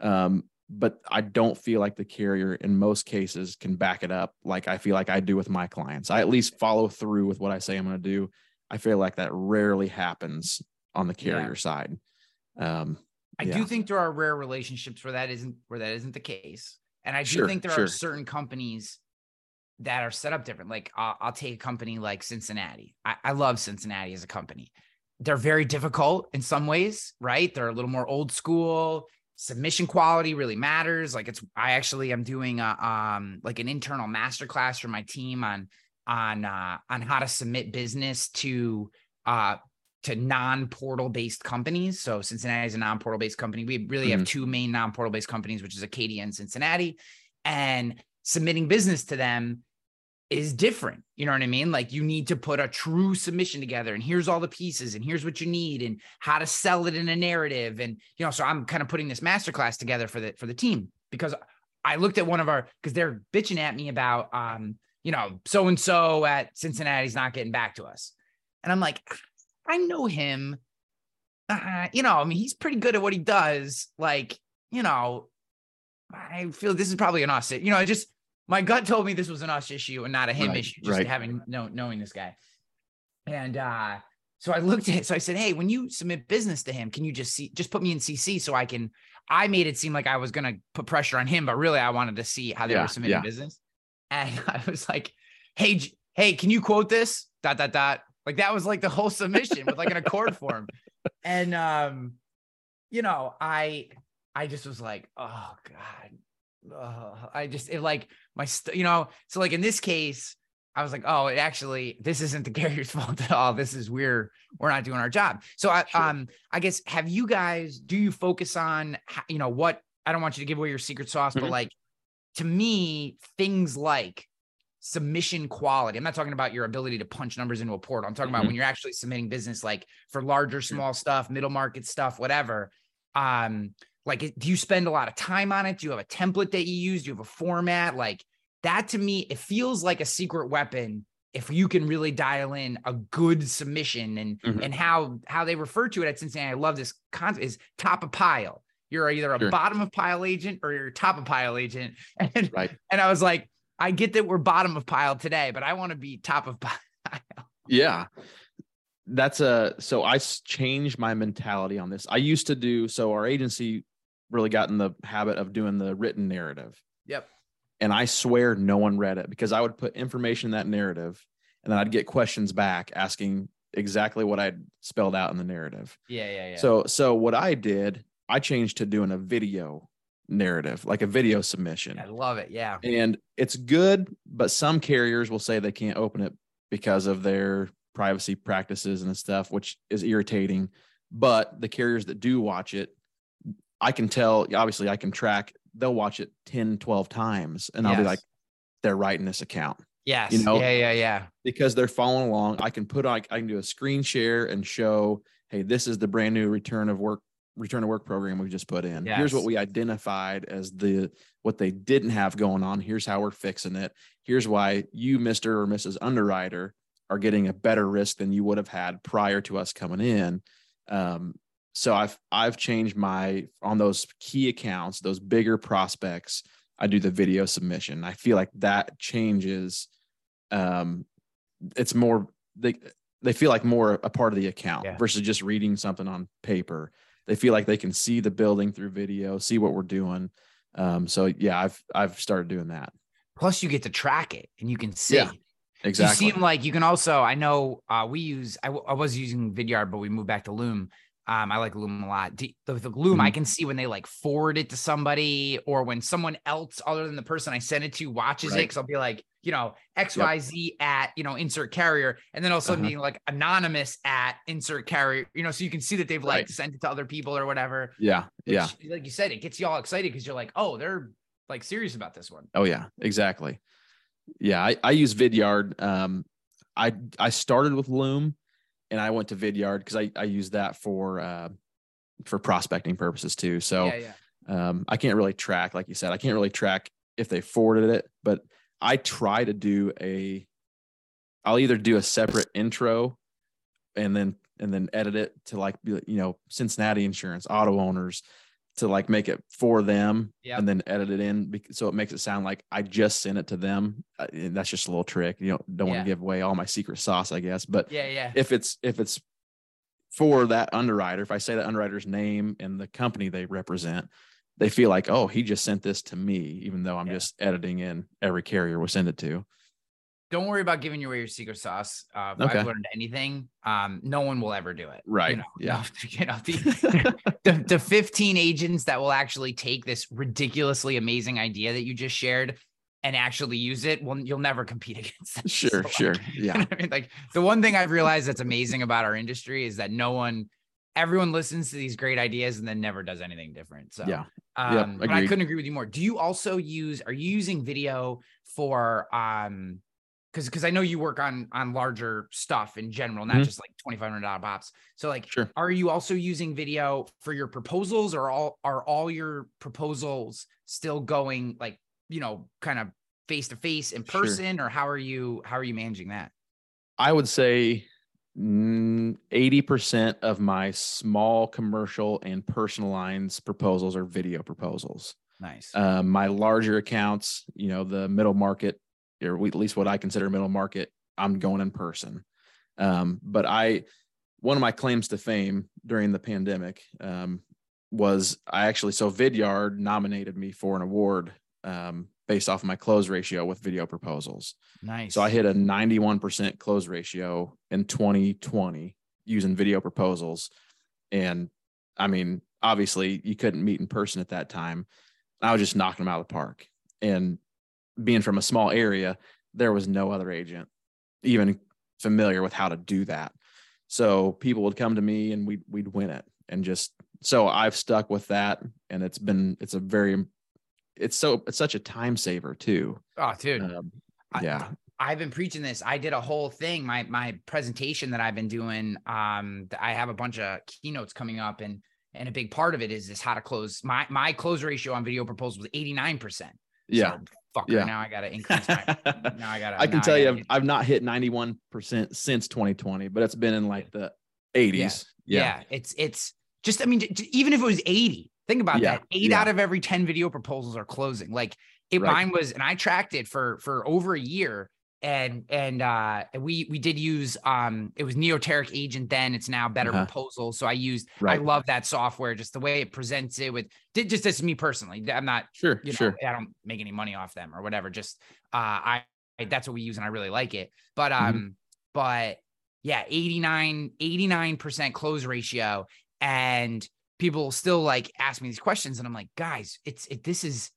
Speaker 4: Um, but I don't feel like the carrier in most cases can back it up like I feel like I do with my clients. I at least follow through with what I say I'm going to do. I feel like that rarely happens on the
Speaker 2: Yeah.
Speaker 4: carrier side. Um,
Speaker 2: I
Speaker 4: Yeah.
Speaker 2: do think there are rare relationships where that isn't where that isn't the case, and I do
Speaker 4: Sure,
Speaker 2: think there
Speaker 4: sure.
Speaker 2: are certain companies that are set up different. Like I'll, I'll take a company like Cincinnati. I, I love Cincinnati as a company. They're very difficult in some ways, right? They're a little more old school. Submission quality really matters. Like it's I actually am doing a um like an internal masterclass for my team on on uh on how to submit business to uh to non-portal based companies. So Cincinnati is a non-portal based company. We really have two main non-portal based companies, which is Acadia and Cincinnati. And submitting business to them is different. You know what I mean? Like you need to put a true submission together and here's all the pieces and here's what you need and how to sell it in a narrative. And you know, so I'm kind of putting this masterclass together for the for the team because I looked at one of our because they're bitching at me about um, you know, so and so at Cincinnati's not getting back to us. And I'm like, I know him. Uh, you know, I mean, he's pretty good at what he does. Like, you know, I feel this is probably an us. You know, I just my gut told me this was an us issue and not a him
Speaker 4: Right,
Speaker 2: issue, just
Speaker 4: right.
Speaker 2: having know, knowing this guy. And uh so I looked at it. So I said, Hey, when you submit business to him, can you just see just put me in CC so I can I made it seem like I was gonna put pressure on him, but really I wanted to see how they
Speaker 4: Yeah,
Speaker 2: were submitting
Speaker 4: yeah.
Speaker 2: business. And *laughs* I was like, Hey, hey, can you quote this? Dot dot dot. Like that was like the whole submission with like an ACORD *laughs* form. And um, you know, I I just was like, oh God. Ugh. I just it like my st- you know, so like in this case, I was like, oh, it actually, this isn't the *laughs* carrier's fault at all. This is we're we're not doing our job. So I
Speaker 4: Sure.
Speaker 2: um I guess have you guys do you focus on you know what I don't want you to give away your secret sauce, but
Speaker 4: Mhm.
Speaker 2: like to me, things like submission quality. I'm not talking about your ability to punch numbers into a portal. I'm talking about
Speaker 4: Mhm.
Speaker 2: when you're actually submitting business, like for larger, small stuff, middle market stuff, whatever. Um, like, do you spend a lot of time on it? Do you have a template that you use? Do you have a format? Like that to me, it feels like a secret weapon if you can really dial in a good submission and
Speaker 4: Mhm.
Speaker 2: and how how they refer to it at Cincinnati. I love this concept is top of pile. You're either a
Speaker 4: Sure.
Speaker 2: bottom of pile agent or you're top of pile agent. *laughs* And
Speaker 4: Right.
Speaker 2: and I was like, I get that we're bottom of pile today, but I want to be top of *laughs* pile.
Speaker 4: Yeah. That's a so I changed my mentality on this. I used to do so our agency really got in the habit of doing the written narrative.
Speaker 2: Yep.
Speaker 4: And I swear no one read it because I would put information in that narrative and then I'd get questions back asking exactly what I'd spelled out in the narrative.
Speaker 2: Yeah, yeah, yeah.
Speaker 4: So so what I did I changed to doing a video narrative, like a video submission.
Speaker 2: I love it. Yeah.
Speaker 4: And it's good, but some carriers will say they can't open it because of their privacy practices and stuff, which is irritating. But the carriers that do watch it, I can tell, obviously, I can track, they'll watch it 10, 12 times. And I'll be like, they're writing this account
Speaker 2: Yes.
Speaker 4: You know-
Speaker 2: yeah, yeah, yeah.
Speaker 4: because they're following along. I can put on, I can do a screen share and show, hey, this is the brand new return of work, return to work program we just put in. Here's what we identified as the what they didn't have going on. Here's how we're fixing it. Here's why you, Mr. or Mrs. Underwriter, are getting a better risk than you would have had prior to us coming in. Um, so I've I've changed my on those key accounts, those bigger prospects. I do the video submission. I feel like that changes. Um, it's more they they feel like more a part of the account
Speaker 2: Yeah.
Speaker 4: versus just reading something on paper. They feel like they can see the building through video, see what we're doing. Um, so yeah, I've I've started doing that.
Speaker 2: Plus, you get to track it and you can see.
Speaker 4: Yeah, Exactly.
Speaker 2: You seem like you can also. I know uh, we use. I, w- I was using Vidyard, but we moved back to Loom. Um, I like Loom a lot. The, the Loom, I
Speaker 4: Mhm.
Speaker 2: can see when they like forward it to somebody, or when someone else other than the person I sent it to watches it. Because I'll be like, you know, X Y Z at you know insert carrier, and then all of a sudden
Speaker 4: Uh-huh.
Speaker 2: being like anonymous at insert carrier. You know, so you can see that they've like
Speaker 4: Right.
Speaker 2: sent it to other people or whatever.
Speaker 4: yeah. Yeah.
Speaker 2: like you said, it gets you all excited because you're like, oh, they're like serious about this one.
Speaker 4: Oh yeah, exactly. Yeah, I, I use Vidyard. Um, I I started with Loom, and I went to Vidyard because I I use that for uh, for prospecting purposes too. So
Speaker 2: yeah, yeah.
Speaker 4: um, I can't really track, like you said, I can't really track if they forwarded it, but I try to do a. I'll either do a separate intro, and then and then edit it to like like, you know Cincinnati Insurance auto owners to like make it for them
Speaker 2: Yep.
Speaker 4: and then edit it in so it makes it sound like I just sent it to them. And that's just a little trick. You know, don't want to give away all my secret sauce, I guess. But
Speaker 2: Yeah, yeah.
Speaker 4: if it's if it's for that underwriter, if I say the underwriter's name and the company they represent, they feel like, oh, he just sent this to me, even though I'm
Speaker 2: Yeah.
Speaker 4: just editing in every carrier we send it to.
Speaker 2: Don't worry about giving away your secret sauce. Uh,
Speaker 4: Okay.
Speaker 2: I've learned anything, um, no one will ever do it.
Speaker 4: Right,
Speaker 2: You know, *laughs*
Speaker 4: yeah.
Speaker 2: you know, the, *laughs* the, the 15 agents that will actually take this ridiculously amazing idea that you just shared and actually use it, well, you'll never compete *laughs* against them.
Speaker 4: Sure,
Speaker 2: So, like,
Speaker 4: sure.
Speaker 2: you know
Speaker 4: Yeah.
Speaker 2: I mean, like the one thing I've realized that's amazing about our industry is that no one, everyone listens to these great ideas and then never does anything different. So
Speaker 4: Yeah.
Speaker 2: um, but I couldn't agree with you more. Do you also use? Are you using video for um? Because because I know you work on on larger stuff in general, not
Speaker 4: Mhm.
Speaker 2: just like twenty five hundred dollar pops. So like,
Speaker 4: Sure.
Speaker 2: are you also using video for your proposals, or all are all your proposals still going like you know kind of face to face in
Speaker 4: Sure.
Speaker 2: person, or how are you how are you managing that?
Speaker 4: I would say mm, 80% of my small commercial and personal lines proposals are video proposals.
Speaker 2: Nice.
Speaker 4: Um, my larger accounts, you know, the middle market, or at least what I consider middle market, I'm going in person. Um, but I, one of my claims to fame during the pandemic um, was I actually, so Vidyard nominated me for an award um, based off of my close ratio with video proposals.
Speaker 2: nice.
Speaker 4: So I hit a 91% close ratio in 2020 using video proposals. And I mean, obviously you couldn't meet in person at that time. I was just knocking them out of the park. And being from a small area, there was no other agent even familiar with how to do that. So people would come to me and we'd we'd win it. And just so I've stuck with that. And it's been it's a very it's so it's such a time saver too.
Speaker 2: oh, dude.
Speaker 4: Um, yeah.
Speaker 2: I've been preaching this. I did a whole thing. My my presentation that I've been doing. Um, I have a bunch of keynotes coming up, and and a big part of it is this how to close. My my close ratio on video proposals was eighty nine percent.
Speaker 4: Yeah.
Speaker 2: fucker.
Speaker 4: Yeah.
Speaker 2: Now I gotta increase my. *laughs* now I gotta.
Speaker 4: I can tell you, I've, I've not hit 91% since 2020, but it's been in like the 80s.
Speaker 2: yeah.
Speaker 4: Yeah.
Speaker 2: it's it's just. I mean, even if it was eighty, think about
Speaker 4: Yeah,
Speaker 2: that. Eight
Speaker 4: yeah.
Speaker 2: out of every ten video proposals are closing. Like it,
Speaker 4: Right.
Speaker 2: mine was, and I tracked it for for over a year. And and uh we we did use um it was Neoteric Agent then it's now Better
Speaker 4: Uh-huh.
Speaker 2: Proposal so I used I love that software just the way it presents it with did just as me personally I'm not
Speaker 4: Sure.
Speaker 2: you know,
Speaker 4: sure.
Speaker 2: I don't make any money off them or whatever. Just uh I, I that's what we use and I really like it. But
Speaker 4: Mhm.
Speaker 2: um, but yeah, 89, 89% close ratio. And people still like ask me these questions, and I'm like, guys, it's it. This is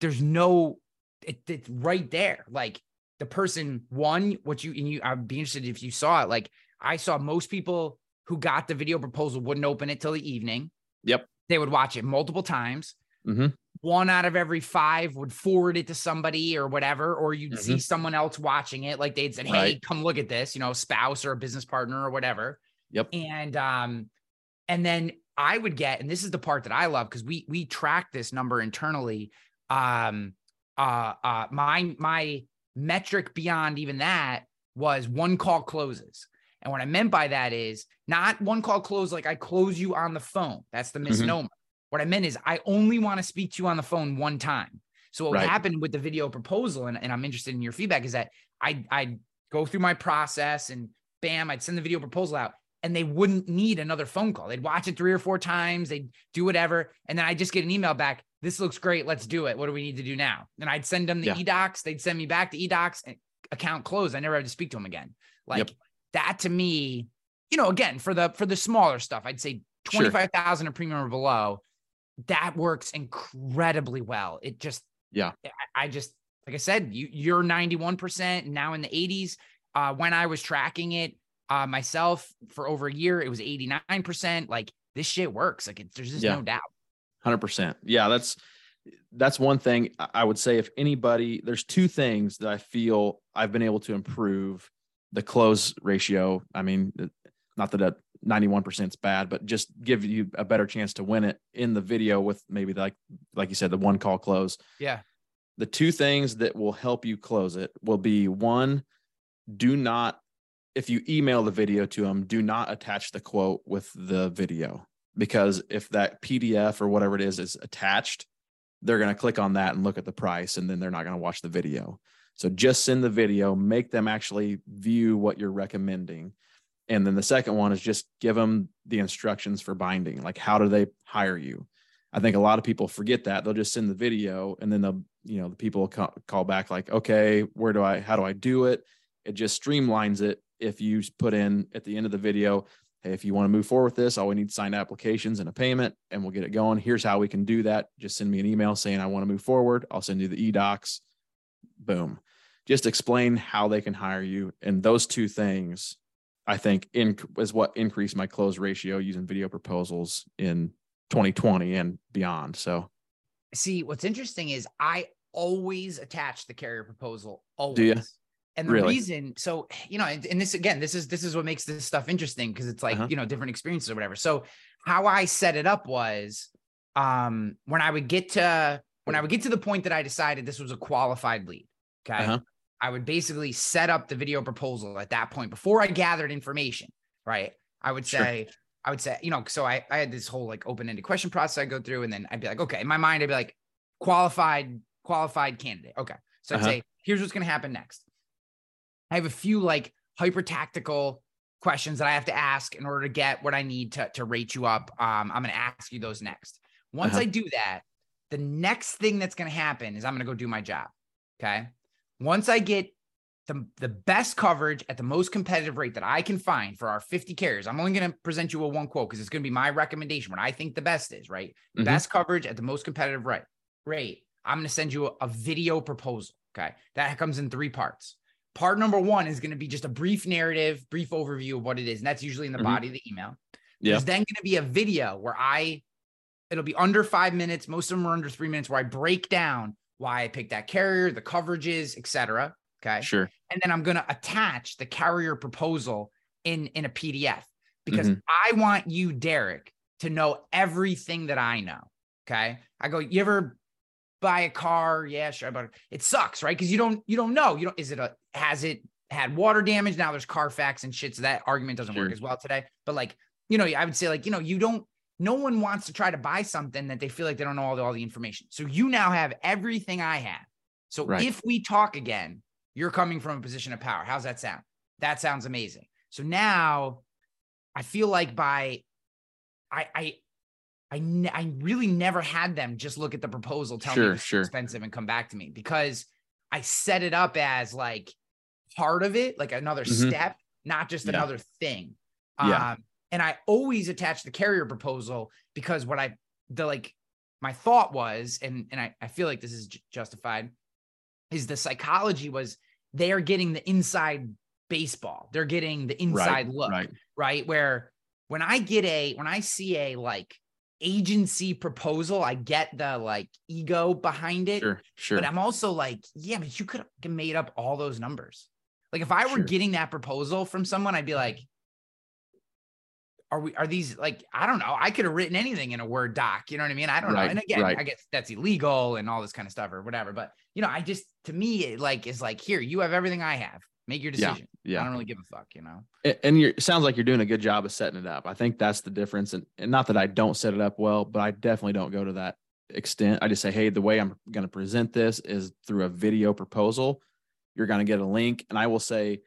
Speaker 2: there's no it, it's right there. Like the person one, what you and you, I'd be interested if you saw it. Like I saw most people who got the video proposal wouldn't open it till the evening.
Speaker 4: Yep.
Speaker 2: They would watch it multiple times.
Speaker 4: Mhm.
Speaker 2: One out of every five would forward it to somebody or whatever, or you'd see someone else watching it. Like they'd said, Hey,
Speaker 4: Right.
Speaker 2: come look at this, you know, spouse or a business partner or whatever.
Speaker 4: Yep.
Speaker 2: And um, and then I would get, and this is the part that I love because we we track this number internally. Um, uh, uh, my my metric beyond even that was one call closes. And what I meant by that is not one call close like I close you on the phone. That's the mm-hmm. misnomer. What I meant is I only want to speak to you on the phone one time. So what
Speaker 4: Right.
Speaker 2: happened with the video proposal, and, and I'm interested in your feedback, is that I I'd go through my process and bam, I'd send the video proposal out and they wouldn't need another phone call. They'd watch it three or four times, they'd do whatever. And then I just get an email back. This looks great. Let's do it. What do we need to do now? And I'd send them the
Speaker 4: Yeah.
Speaker 2: eDocs. They'd send me back the eDocs and account closed. I never had to speak to them again. Like
Speaker 4: Yep.
Speaker 2: that to me, you know, again, for the for the smaller stuff, I'd say
Speaker 4: Sure.
Speaker 2: 25,000 or premium or below. That works incredibly well. It just
Speaker 4: Yeah.
Speaker 2: I, I just like I said, you you're 91% now in the 80s. Uh when I was tracking it uh myself for over a year, it was 89%. Like this shit works. Like it's there's just
Speaker 4: Yeah.
Speaker 2: no doubt.
Speaker 4: Hundred percent. Yeah, that's that's one thing I- would say. If anybody, there's two things that I feel I've been able to improve the close ratio. I mean, not that one percent is bad, but just give you a better chance to win it in the video with maybe like like you said, the one call close.
Speaker 2: Yeah.
Speaker 4: The two things that will help you close it will be one, do not if you email the video to them, do not attach the quote with the video because if that PDF or whatever it is is attached, they're going to click on that and look at the price and then they're not going to watch the video. So just send the video, make them actually view what you're recommending. And then the second one is just give them the instructions for binding. Like, how do they hire you? I think a lot of people forget that they'll just send the video and then they'll, you know, the people call back like, okay, where do I, how do I do it? It just streamlines it. If you put in at the end of the video, hey, if you want to move forward with this, all we need signed applications and a payment and we'll get it going. Here's how we can do that. Just send me an email saying I want to move forward. I'll send you the eDocs. Boom. Just explain how they can hire you. And those two things, I think, in, is what increased my close ratio using video proposals in 2020 and beyond. So,
Speaker 2: See, what's interesting is I always attach the carrier proposal. Always.
Speaker 4: Do ya?
Speaker 2: And the
Speaker 4: Really?
Speaker 2: reason, so *sighs* you know, and, and this again, this is this is what makes this stuff interesting because it's like
Speaker 4: Uh-huh.
Speaker 2: you know different experiences or whatever. So how I set it up was, um, when I would get to when I would get to the point that I decided this was a qualified lead. Okay,
Speaker 4: Uh-huh.
Speaker 2: I would basically set up the video proposal at that point before I gathered information. Right, I would
Speaker 4: Sure.
Speaker 2: say. I would say, you know, so I, I had this whole like open-ended question process I go through, and then I'd be like, okay, in my mind, I'd be like, qualified, qualified candidate. Okay. So I'd
Speaker 4: Uh-huh.
Speaker 2: say, here's what's gonna happen next. I have a few like hyper tactical questions that I have to ask in order to get what I need to, to rate you up. Um, I'm gonna ask you those next. Once
Speaker 4: Uh-huh.
Speaker 2: I do that, the next thing that's gonna happen is I'm gonna go do my job. Okay. Once I get the, the best coverage at the most competitive rate that I can find for our 50 carriers. I'm only going to present you a one quote because it's going to be my recommendation. What I think the best is, right?
Speaker 4: Mhm.
Speaker 2: Best coverage at the most competitive rate. Rate. I'm going to send you a, a video proposal. Okay. That comes in three parts. Part number one is going to be just a brief narrative, brief overview of what it is. And that's usually in the
Speaker 4: Mhm.
Speaker 2: body of the email.
Speaker 4: yeah.
Speaker 2: There's then going to be a video where I, it'll be under five minutes. Most of them are under three minutes where I break down why I picked that carrier, the coverages, etc. Okay
Speaker 4: Sure.
Speaker 2: and then I'm going to attach the carrier proposal in in a PDF because
Speaker 4: Mhm.
Speaker 2: I want you, Derek, to know everything that I know. Okay, I go. You ever buy a car? Yeah, sure, but it sucks, right? Because you don't you don't know. You don't. Is it a has it had water damage? Now there's Carfax and shit. So that argument doesn't work as well today. But like you know, I would say like you know you don't. No one wants to try to buy something that they feel like they don't know all the, all the information. So you now have everything I have. So
Speaker 4: Right.
Speaker 2: if we talk again, you're coming from a position of power. How's that sound? That sounds amazing. So now I feel like by I I I, ne- I really never had them just look at the proposal, tell me
Speaker 4: Sure,
Speaker 2: it's
Speaker 4: sure.
Speaker 2: expensive and come back to me because I set it up as like part of it, like another
Speaker 4: Mhm.
Speaker 2: step, not just
Speaker 4: Yeah.
Speaker 2: another thing.
Speaker 4: Yeah.
Speaker 2: Um, And I always attach the carrier proposal because what I the like my thought was, and and I, I feel like this is justified, is the psychology was they are getting the inside baseball. They're getting the inside
Speaker 4: Right,
Speaker 2: look,
Speaker 4: right.
Speaker 2: right? Where when I get a when I see a like agency proposal, I get the like ego behind it.
Speaker 4: Sure, sure.
Speaker 2: But I'm also like, yeah, but you could have made up all those numbers. Like if I were
Speaker 4: Sure.
Speaker 2: getting that proposal from someone, I'd be like, are we are these like I don't know. I could have written anything in a Word doc. You know what I mean? I don't know. And again,
Speaker 4: right.
Speaker 2: I guess that's illegal and all this kind of stuff or whatever. But you know, I just to me it like is like here, you have everything I have. Make your decision.
Speaker 4: Yeah,
Speaker 2: decision. I don't really give a fuck, you know.
Speaker 4: And you're it sounds like you're doing a good job of setting it up. I think that's the difference. And, and not that I don't set it up well, but I definitely don't go to that extent. I just say, hey, the way I'm going to present this is through a video proposal. You're going to get a link, and I will say,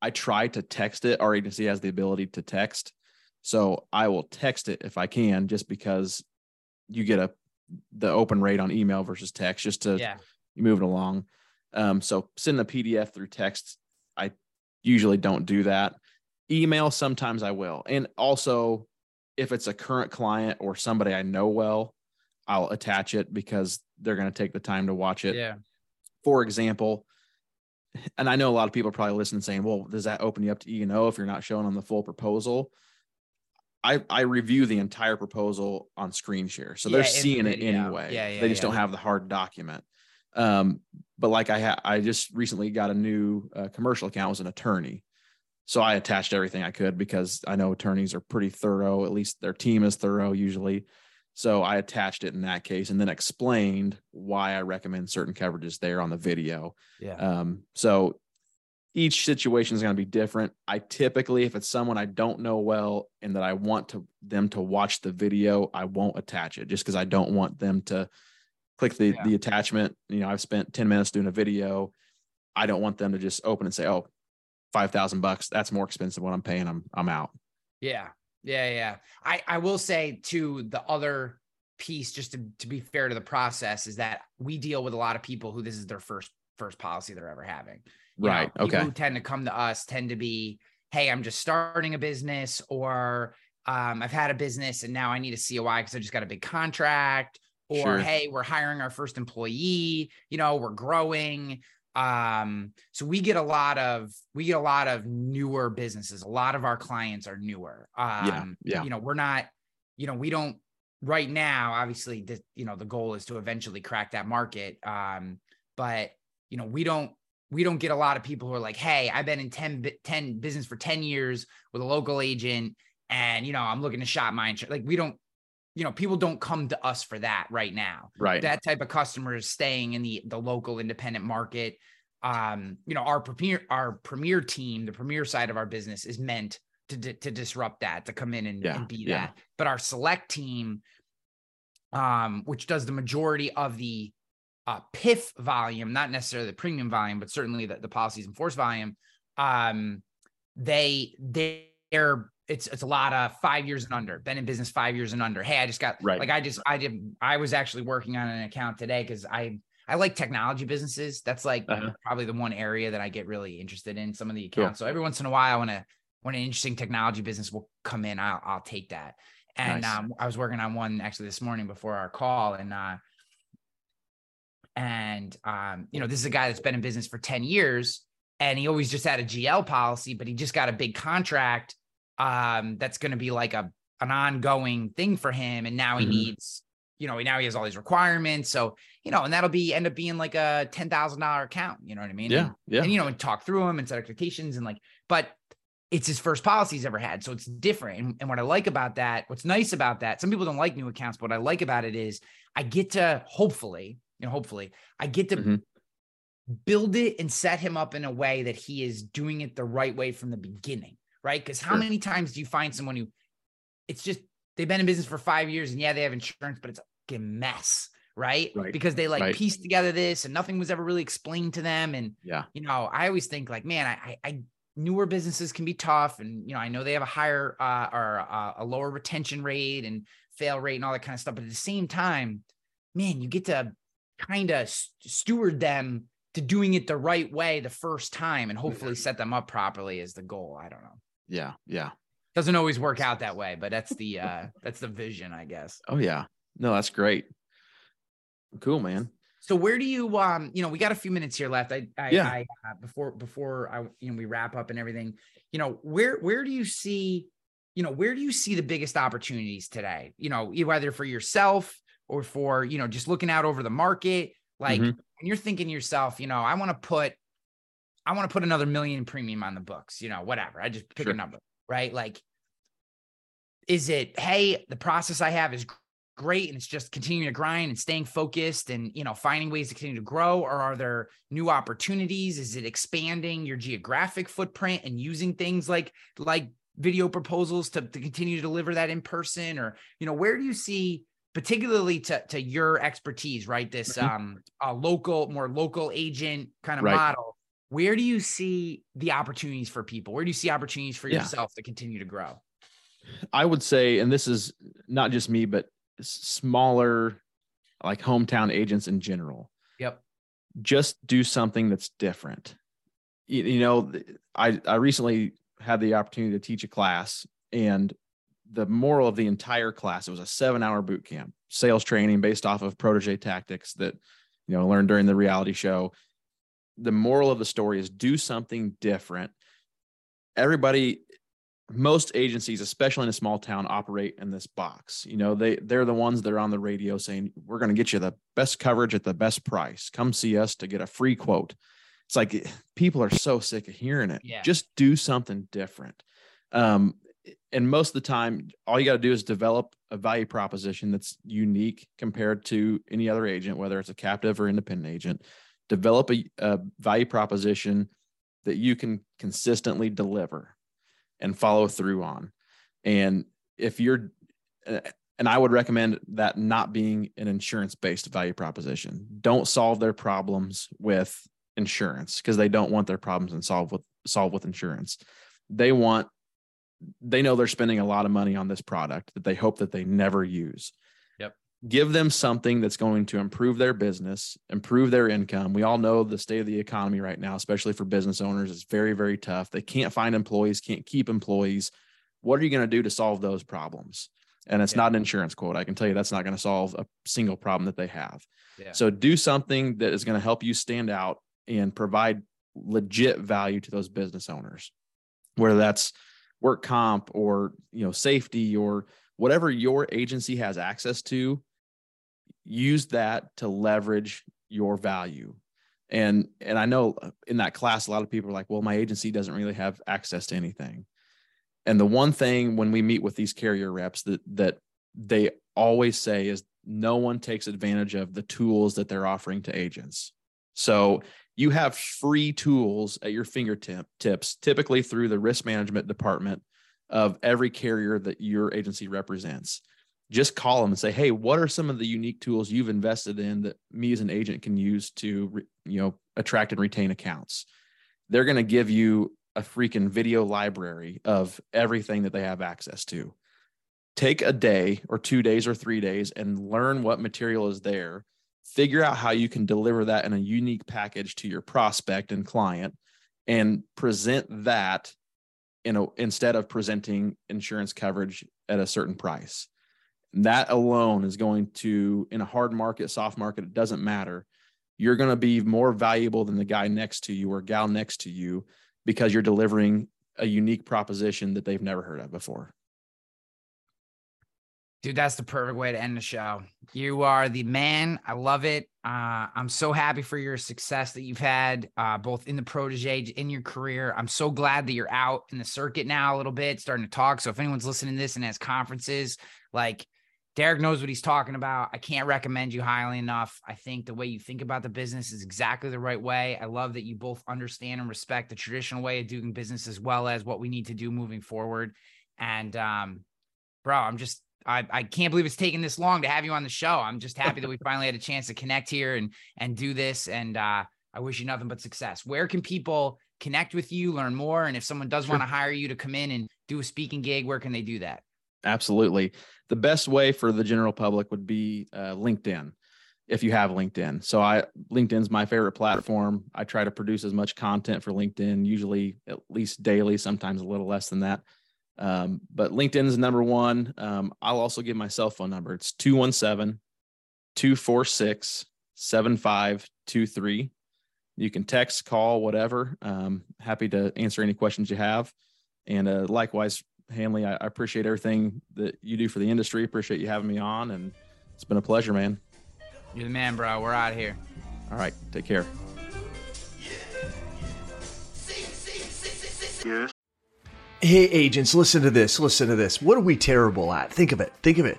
Speaker 4: I try to text it. Our agency has the ability to text, so I will text it if I can, just because you get a the open rate on email versus text, just to
Speaker 2: Yeah.
Speaker 4: move it along. Um, so send a PDF through text. I usually don't do that. Email sometimes I will. And also if it's a current client or somebody I know well, I'll attach it because they're going to take the time to watch it.
Speaker 2: Yeah.
Speaker 4: For example, and I know a lot of people probably listening saying, well, does that open you up to E and O if you're not showing on the full proposal? I, I review the entire proposal on screen share. So they're seeing it anyway.
Speaker 2: Yeah, yeah,
Speaker 4: they just don't have the hard document. Um, but like I ha- I just recently got a new uh, commercial account as an attorney. So I attached everything I could because I know attorneys are pretty thorough, at least their team is thorough usually. So I attached it in that case and then explained why I recommend certain coverages there on the video.
Speaker 2: Yeah.
Speaker 4: Um, so each situation is going to be different. I typically, if it's someone I don't know well and that I want to them to watch the video, I won't attach it just because I don't want them to click the
Speaker 2: Yeah.
Speaker 4: the attachment. You know, I've spent 10 minutes doing a video. I don't want them to just open and say, oh, oh, five thousand bucks. That's more expensive than what I'm paying. I'm I'm out.
Speaker 2: Yeah. Yeah. Yeah. I, I will say to the other piece, just to, to be fair to the process, is that we deal with a lot of people who this is their first first policy they're ever having. You know,
Speaker 4: Right.
Speaker 2: people
Speaker 4: okay.
Speaker 2: Who tend to come to us tend to be, hey, I'm just starting a business, or um, I've had a business and now I need a COI because I just got a big contract, or
Speaker 4: Sure.
Speaker 2: hey, we're hiring our first employee. You know, we're growing. Um, so we get a lot of we get a lot of newer businesses. A lot of our clients are newer. Um,
Speaker 4: yeah.
Speaker 2: You know, we're not. You know, we don't right now. Obviously, the you know the goal is to eventually crack that market. Um, but you know, we don't we don't get a lot of people who are like, hey, I've been in 10, 10 business for 10 years with a local agent and, you know, I'm looking to shop my insurance. Like we don't, you know, people don't come to us for that right now.
Speaker 4: Right.
Speaker 2: That type of customer is staying in the, the local independent market. Um, you know, our premier, our premier team, the premier side of our business is meant to, di- to disrupt that, to come in and,
Speaker 4: Yeah,
Speaker 2: and be
Speaker 4: yeah.
Speaker 2: that. But our select team, um, which does the majority of the uh, PIF volume, not necessarily the premium volume, but certainly the, the policies in force volume. Um, they they're it's it's a lot of five years and under. Been in business five years and under. Hey, I just got
Speaker 4: Right.
Speaker 2: like I just I did I was actually working on an account today because I I like technology businesses. That's like
Speaker 4: Uh-huh.
Speaker 2: probably the one area that I get really interested in. Some of the
Speaker 4: Cool.
Speaker 2: accounts. So every once in a while, when a when an interesting technology business will come in, I'll I'll take that. And
Speaker 4: Nice.
Speaker 2: um, I was working on one actually this morning before our call, and uh, and um, you know, this is a guy that's been in business for 10 years and he always just had a GL policy, but he just got a big contract um that's going to be like a an ongoing thing for him. And now he
Speaker 4: Mhm.
Speaker 2: needs, you know, now he has all these requirements. So, you know, and that'll be end up being like a ten thousand dollar account. You know what I mean?
Speaker 4: yeah.
Speaker 2: And,
Speaker 4: Yeah.
Speaker 2: and you know, and talk through them and set expectations and like, but it's his first policy he's ever had. So it's different. And, and what I like about that, what's nice about that, some people don't like new accounts, but what I like about it is I get to hopefully, you know, hopefully I get to
Speaker 4: Mhm.
Speaker 2: build it and set him up in a way that he is doing it the right way from the beginning. Right. Because how
Speaker 4: Sure.
Speaker 2: many times do you find someone who it's just they've been in business for five years and yeah, they have insurance, but it's a fucking mess. Right.
Speaker 4: Right.
Speaker 2: Because they like
Speaker 4: Right.
Speaker 2: pieced together this and nothing was ever really explained to them. And
Speaker 4: Yeah.
Speaker 2: you know, I always think like, man, I, I, I newer businesses can be tough, and you know, I know they have a higher uh, or uh, a lower retention rate and fail rate and all that kind of stuff. But at the same time, man, you get to kind of steward them to doing it the right way the first time, and hopefully set them up properly is the goal. I don't know.
Speaker 4: Yeah. Yeah.
Speaker 2: Doesn't always work out that way, but that's the uh *laughs* that's the vision, I guess.
Speaker 4: Oh yeah. No, that's great. Cool, man.
Speaker 2: So where do you um you know we got a few minutes here left. I I,
Speaker 4: Yeah.
Speaker 2: I uh, before before I you know we wrap up and everything. You know where where do you see you know where do you see the biggest opportunities today? You know whether for yourself or for you know just looking out over the market. Like
Speaker 4: Mhm.
Speaker 2: when you're thinking to yourself, you know I want to put I want to put another million premium on the books. You know whatever. I just pick
Speaker 4: Sure.
Speaker 2: a number, right? Like is it hey the process I have is great and it's just continuing to grind and staying focused and you know finding ways to continue to grow or are there new opportunities is it expanding your geographic footprint and using things like like video proposals to, to continue to deliver that in person or you know where do you see particularly to, to your expertise right this
Speaker 4: Mhm.
Speaker 2: um a local more local agent kind of
Speaker 4: Right.
Speaker 2: model where do you see the opportunities for people where do you see opportunities for
Speaker 4: Yeah.
Speaker 2: yourself to continue to grow
Speaker 4: I would say, and this is not just me, but smaller, like hometown agents in general.
Speaker 2: yep
Speaker 4: Just do something that's different. You, you know, I I recently had the opportunity to teach a class, and the moral of the entire class it was a seven hour boot camp, sales training based off of protege tactics that you know learned during the reality show. The moral of the story is do something different. Everybody most agencies, especially in a small town, operate in this box. You know, they they're the ones that are on the radio saying, "We're going to get you the best coverage at the best price. Come see us to get a free quote." It's like *laughs* people are so sick of hearing it.
Speaker 2: Yeah.
Speaker 4: Just do something different. Um, and most of the time, all you got to do is develop a value proposition that's unique compared to any other agent, whether it's a captive or independent agent. Develop a, a value proposition that you can consistently deliver and follow through on. And if you're, uh, and I would recommend that not being an insurance based value proposition. Don't solve their problems with insurance because they don't want their problems and solve with solve with insurance. They want they know they're spending a lot of money on this product that they hope that they never use. Give them something that's going to improve their business, improve their income. We all know the state of the economy right now, especially for business owners, is very, very tough. They can't find employees, can't keep employees. What are you going to do to solve those problems? And it's
Speaker 2: Yeah.
Speaker 4: not an insurance quote. I can tell you that's not going to solve a single problem that they have.
Speaker 2: yeah
Speaker 4: So do something that is going to help you stand out and provide legit value to those business owners, whether that's work comp or you know safety or whatever your agency has access to. Use that to leverage your value. And and I know in that class a lot of people are like, well, my agency doesn't really have access to anything. And the one thing when we meet with these carrier reps that that they always say is no one takes advantage of the tools that they're offering to agents. So you have free tools at your fingertip tips, typically through the risk management department of every carrier that your agency represents. Just call them and say, "Hey, what are some of the unique tools you've invested in that me as an agent can use to, re- you know, attract and retain accounts?" They're going to give you a freaking video library of everything that they have access to. Take a day or two days or three days and learn what material is there. Figure out how you can deliver that in a unique package to your prospect and client and present that you know instead of presenting insurance coverage at a certain price that alone is going to in a hard market soft market it doesn't matter you're going to be more valuable than the guy next to you or gal next to you because you're delivering a unique proposition that they've never heard of before
Speaker 2: Dude, that's the perfect way to end the show. You are the man. I love it. Uh, I'm so happy for your success that you've had, uh, both in the protege in your career. I'm so glad that you're out in the circuit now a little bit, starting to talk. So if anyone's listening to this and has conferences, like Derek knows what he's talking about. I can't recommend you highly enough. I think the way you think about the business is exactly the right way. I love that you both understand and respect the traditional way of doing business as well as what we need to do moving forward. And um, bro, I'm just I, I can't believe it's taken this long to have you on the show. I'm just happy that we *laughs* finally had a chance to connect here and and do this. And uh, I wish you nothing but success. Where can people connect with you, learn more, and if someone does
Speaker 4: Sure.
Speaker 2: want to hire you to come in and do a speaking gig, where can they do that?
Speaker 4: Absolutely. The best way for the general public would be uh, LinkedIn if you have LinkedIn. So I LinkedIn's my favorite platform. I try to produce as much content for LinkedIn, usually at least daily, sometimes a little less than that. Um, but LinkedIn is number one. Um, I'll also give my cell phone number. It's 217 246 7523. You can text, call, whatever. Um, happy to answer any questions you have. And uh, likewise, Hanley, I, I appreciate everything that you do for the industry. Appreciate you having me on. And it's been a pleasure, man.
Speaker 2: You're the man, bro. We're out of here.
Speaker 4: All right. Take care.
Speaker 3: Yes. Hey, agents, listen to this. Listen to this. What are we terrible at? Think of it. Think of it.